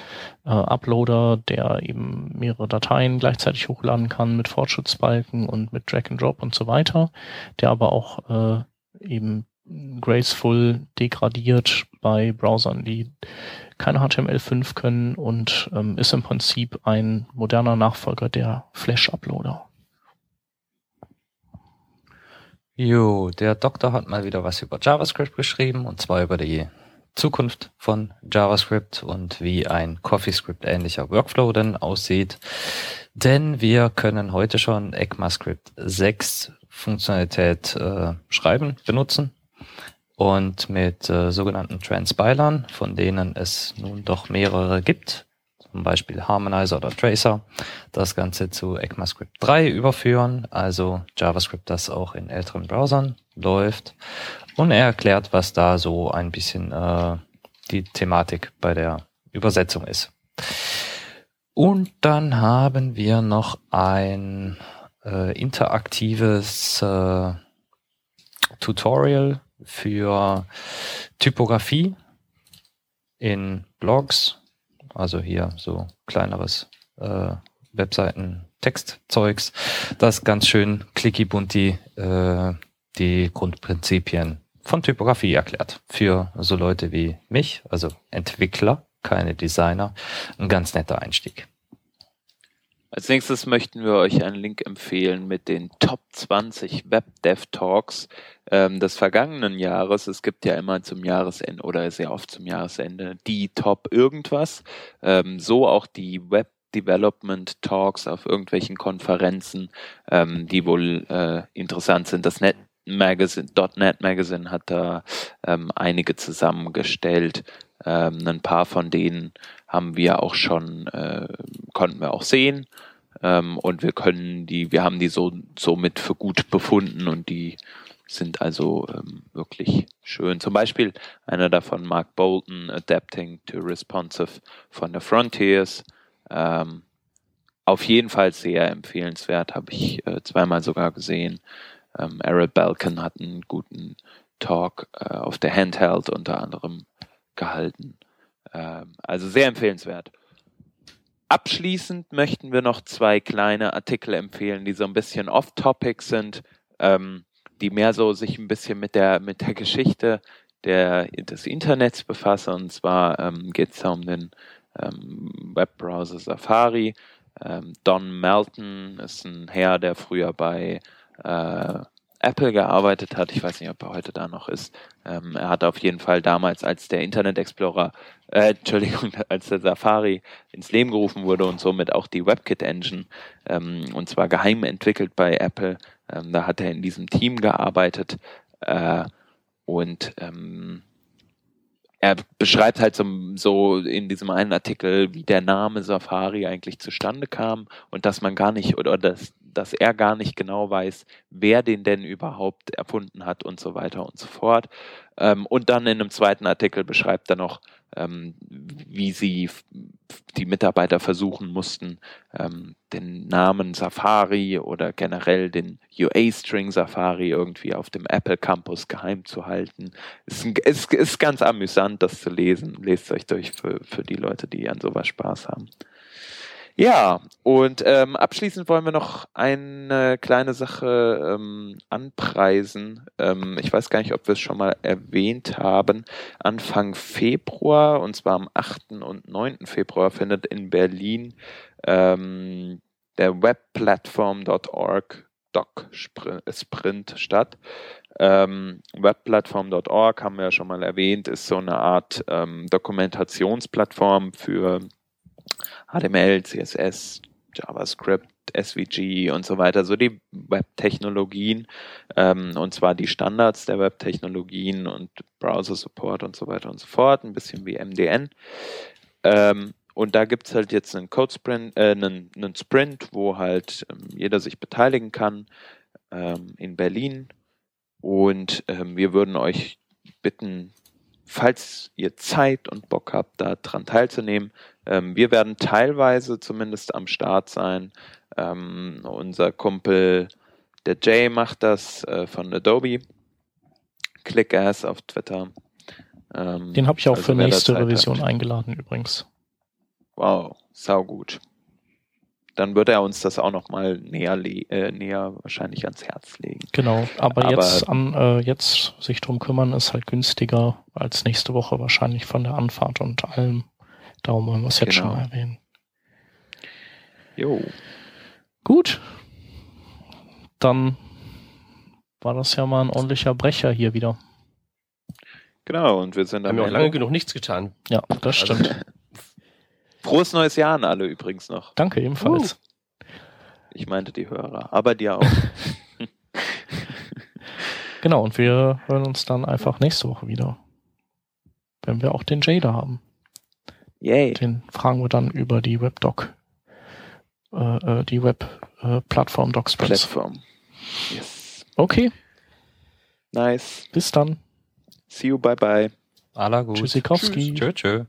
äh, Uploader, der eben mehrere Dateien gleichzeitig hochladen kann mit Fortschrittsbalken und mit Drag and Drop und so weiter, der aber auch äh, eben graceful degradiert bei Browsern, die keine HTML5 können und ähm, ist im Prinzip ein moderner Nachfolger der Flash-Uploader. Jo, der Doktor hat mal wieder was über JavaScript geschrieben und zwar über die Zukunft von JavaScript und wie ein CoffeeScript ähnlicher Workflow denn aussieht. Denn wir können heute schon ECMAScript 6 Funktionalität äh, schreiben, benutzen und mit äh, sogenannten Transpilern, von denen es nun doch mehrere gibt, zum Beispiel Harmonizer oder Tracer, das Ganze zu ECMAScript 3 überführen, also JavaScript, das auch in älteren Browsern läuft. Und er erklärt, was da so ein bisschen äh, die Thematik bei der Übersetzung ist. Und dann haben wir noch ein äh, interaktives äh, Tutorial für Typografie in Blogs, also hier so kleineres äh, Webseiten Textzeugs, das ganz schön clicky bunti äh, die Grundprinzipien von Typografie erklärt. Für so Leute wie mich, also Entwickler, keine Designer, ein ganz netter Einstieg. Als nächstes möchten wir euch einen Link empfehlen mit den Top 20 Web Dev Talks ähm, des vergangenen Jahres. Es gibt ja immer zum Jahresende oder sehr oft zum Jahresende die Top irgendwas. Ähm, so auch die Web Development Talks auf irgendwelchen Konferenzen, ähm, die wohl äh, interessant sind. Das Net Magazine, .NET Magazine hat da ähm, einige zusammengestellt. Ähm, ein paar von denen haben wir auch schon, äh, konnten wir auch sehen. Ähm, und wir können die, wir haben die so somit für gut befunden und die sind also ähm, wirklich schön. Zum Beispiel einer davon, Mark Bolton, Adapting to Responsive von der Frontiers. Ähm, auf jeden Fall sehr empfehlenswert, habe ich äh, zweimal sogar gesehen. Ähm, Errol Balkan hat einen guten Talk äh, auf der Handheld unter anderem gehalten. Ähm, also sehr empfehlenswert. Abschließend möchten wir noch zwei kleine Artikel empfehlen, die so ein bisschen off-topic sind, ähm, die mehr so sich ein bisschen mit der, mit der Geschichte der, des Internets befassen. Und zwar ähm, geht es da um den ähm, Webbrowser Safari. Ähm, Don Melton ist ein Herr, der früher bei äh, Apple gearbeitet hat. Ich weiß nicht, ob er heute da noch ist. Ähm, er hat auf jeden Fall damals, als der Internet Explorer, äh, Entschuldigung, als der Safari ins Leben gerufen wurde und somit auch die WebKit Engine, ähm, und zwar geheim entwickelt bei Apple, ähm, da hat er in diesem Team gearbeitet äh, und ähm, er beschreibt halt so, so in diesem einen Artikel, wie der Name Safari eigentlich zustande kam und dass man gar nicht oder dass dass er gar nicht genau weiß, wer den denn überhaupt erfunden hat und so weiter und so fort. Ähm, und dann in einem zweiten Artikel beschreibt er noch, ähm, wie sie die Mitarbeiter versuchen mussten, ähm, den Namen Safari oder generell den UA-String Safari irgendwie auf dem Apple Campus geheim zu halten. Ist, ist, ist ganz amüsant, das zu lesen. Lest euch durch für, für die Leute, die an sowas Spaß haben. Ja, und ähm, abschließend wollen wir noch eine kleine Sache ähm, anpreisen. Ähm, ich weiß gar nicht, ob wir es schon mal erwähnt haben. Anfang Februar, und zwar am 8. und 9. Februar, findet in Berlin ähm, der webplatform.org Doc Sprint statt. Ähm, Webplatform.org haben wir ja schon mal erwähnt, ist so eine Art ähm, Dokumentationsplattform für HTML, CSS, JavaScript, SVG und so weiter, so die Web-Technologien ähm, und zwar die Standards der Web-Technologien und Browser-Support und so weiter und so fort, ein bisschen wie MDN. Ähm, und da gibt es halt jetzt einen Code-Sprint, äh, einen, einen, Sprint, wo halt ähm, jeder sich beteiligen kann ähm, in Berlin. Und ähm, wir würden euch bitten, falls ihr Zeit und Bock habt, daran teilzunehmen, ähm, wir werden teilweise zumindest am Start sein. Ähm, unser Kumpel, der Jay, macht das äh, von Adobe. Clickass auf Twitter. Ähm, Den habe ich auch also für nächste Revision hat. eingeladen übrigens. Wow, sau gut. Dann wird er uns das auch nochmal näher, äh, näher wahrscheinlich ans Herz legen. Genau, aber, Aber- jetzt an äh, jetzt sich drum kümmern ist halt günstiger als nächste Woche wahrscheinlich von der Anfahrt und allem. Darum wollen wir es jetzt schon Genau. mal erwähnen. Jo. Gut. Dann war das ja mal ein ordentlicher Brecher hier wieder. Genau, und wir sind Haben am wir auch lange genug nichts getan. Ja, das stimmt. Frohes neues Jahr an alle übrigens noch. Danke ebenfalls. Ich meinte die Hörer, aber dir auch. Genau, und wir hören uns dann einfach nächste Woche wieder. Wenn wir auch den Jada haben. Yay. Den fragen wir dann über die Webdoc, äh, äh, die Web-Plattform DocSpreads. Plattform. Yes. Okay, Nice. bis dann. See you, bye bye. Aller gut. Tschüssikowski. Tschö, tschö.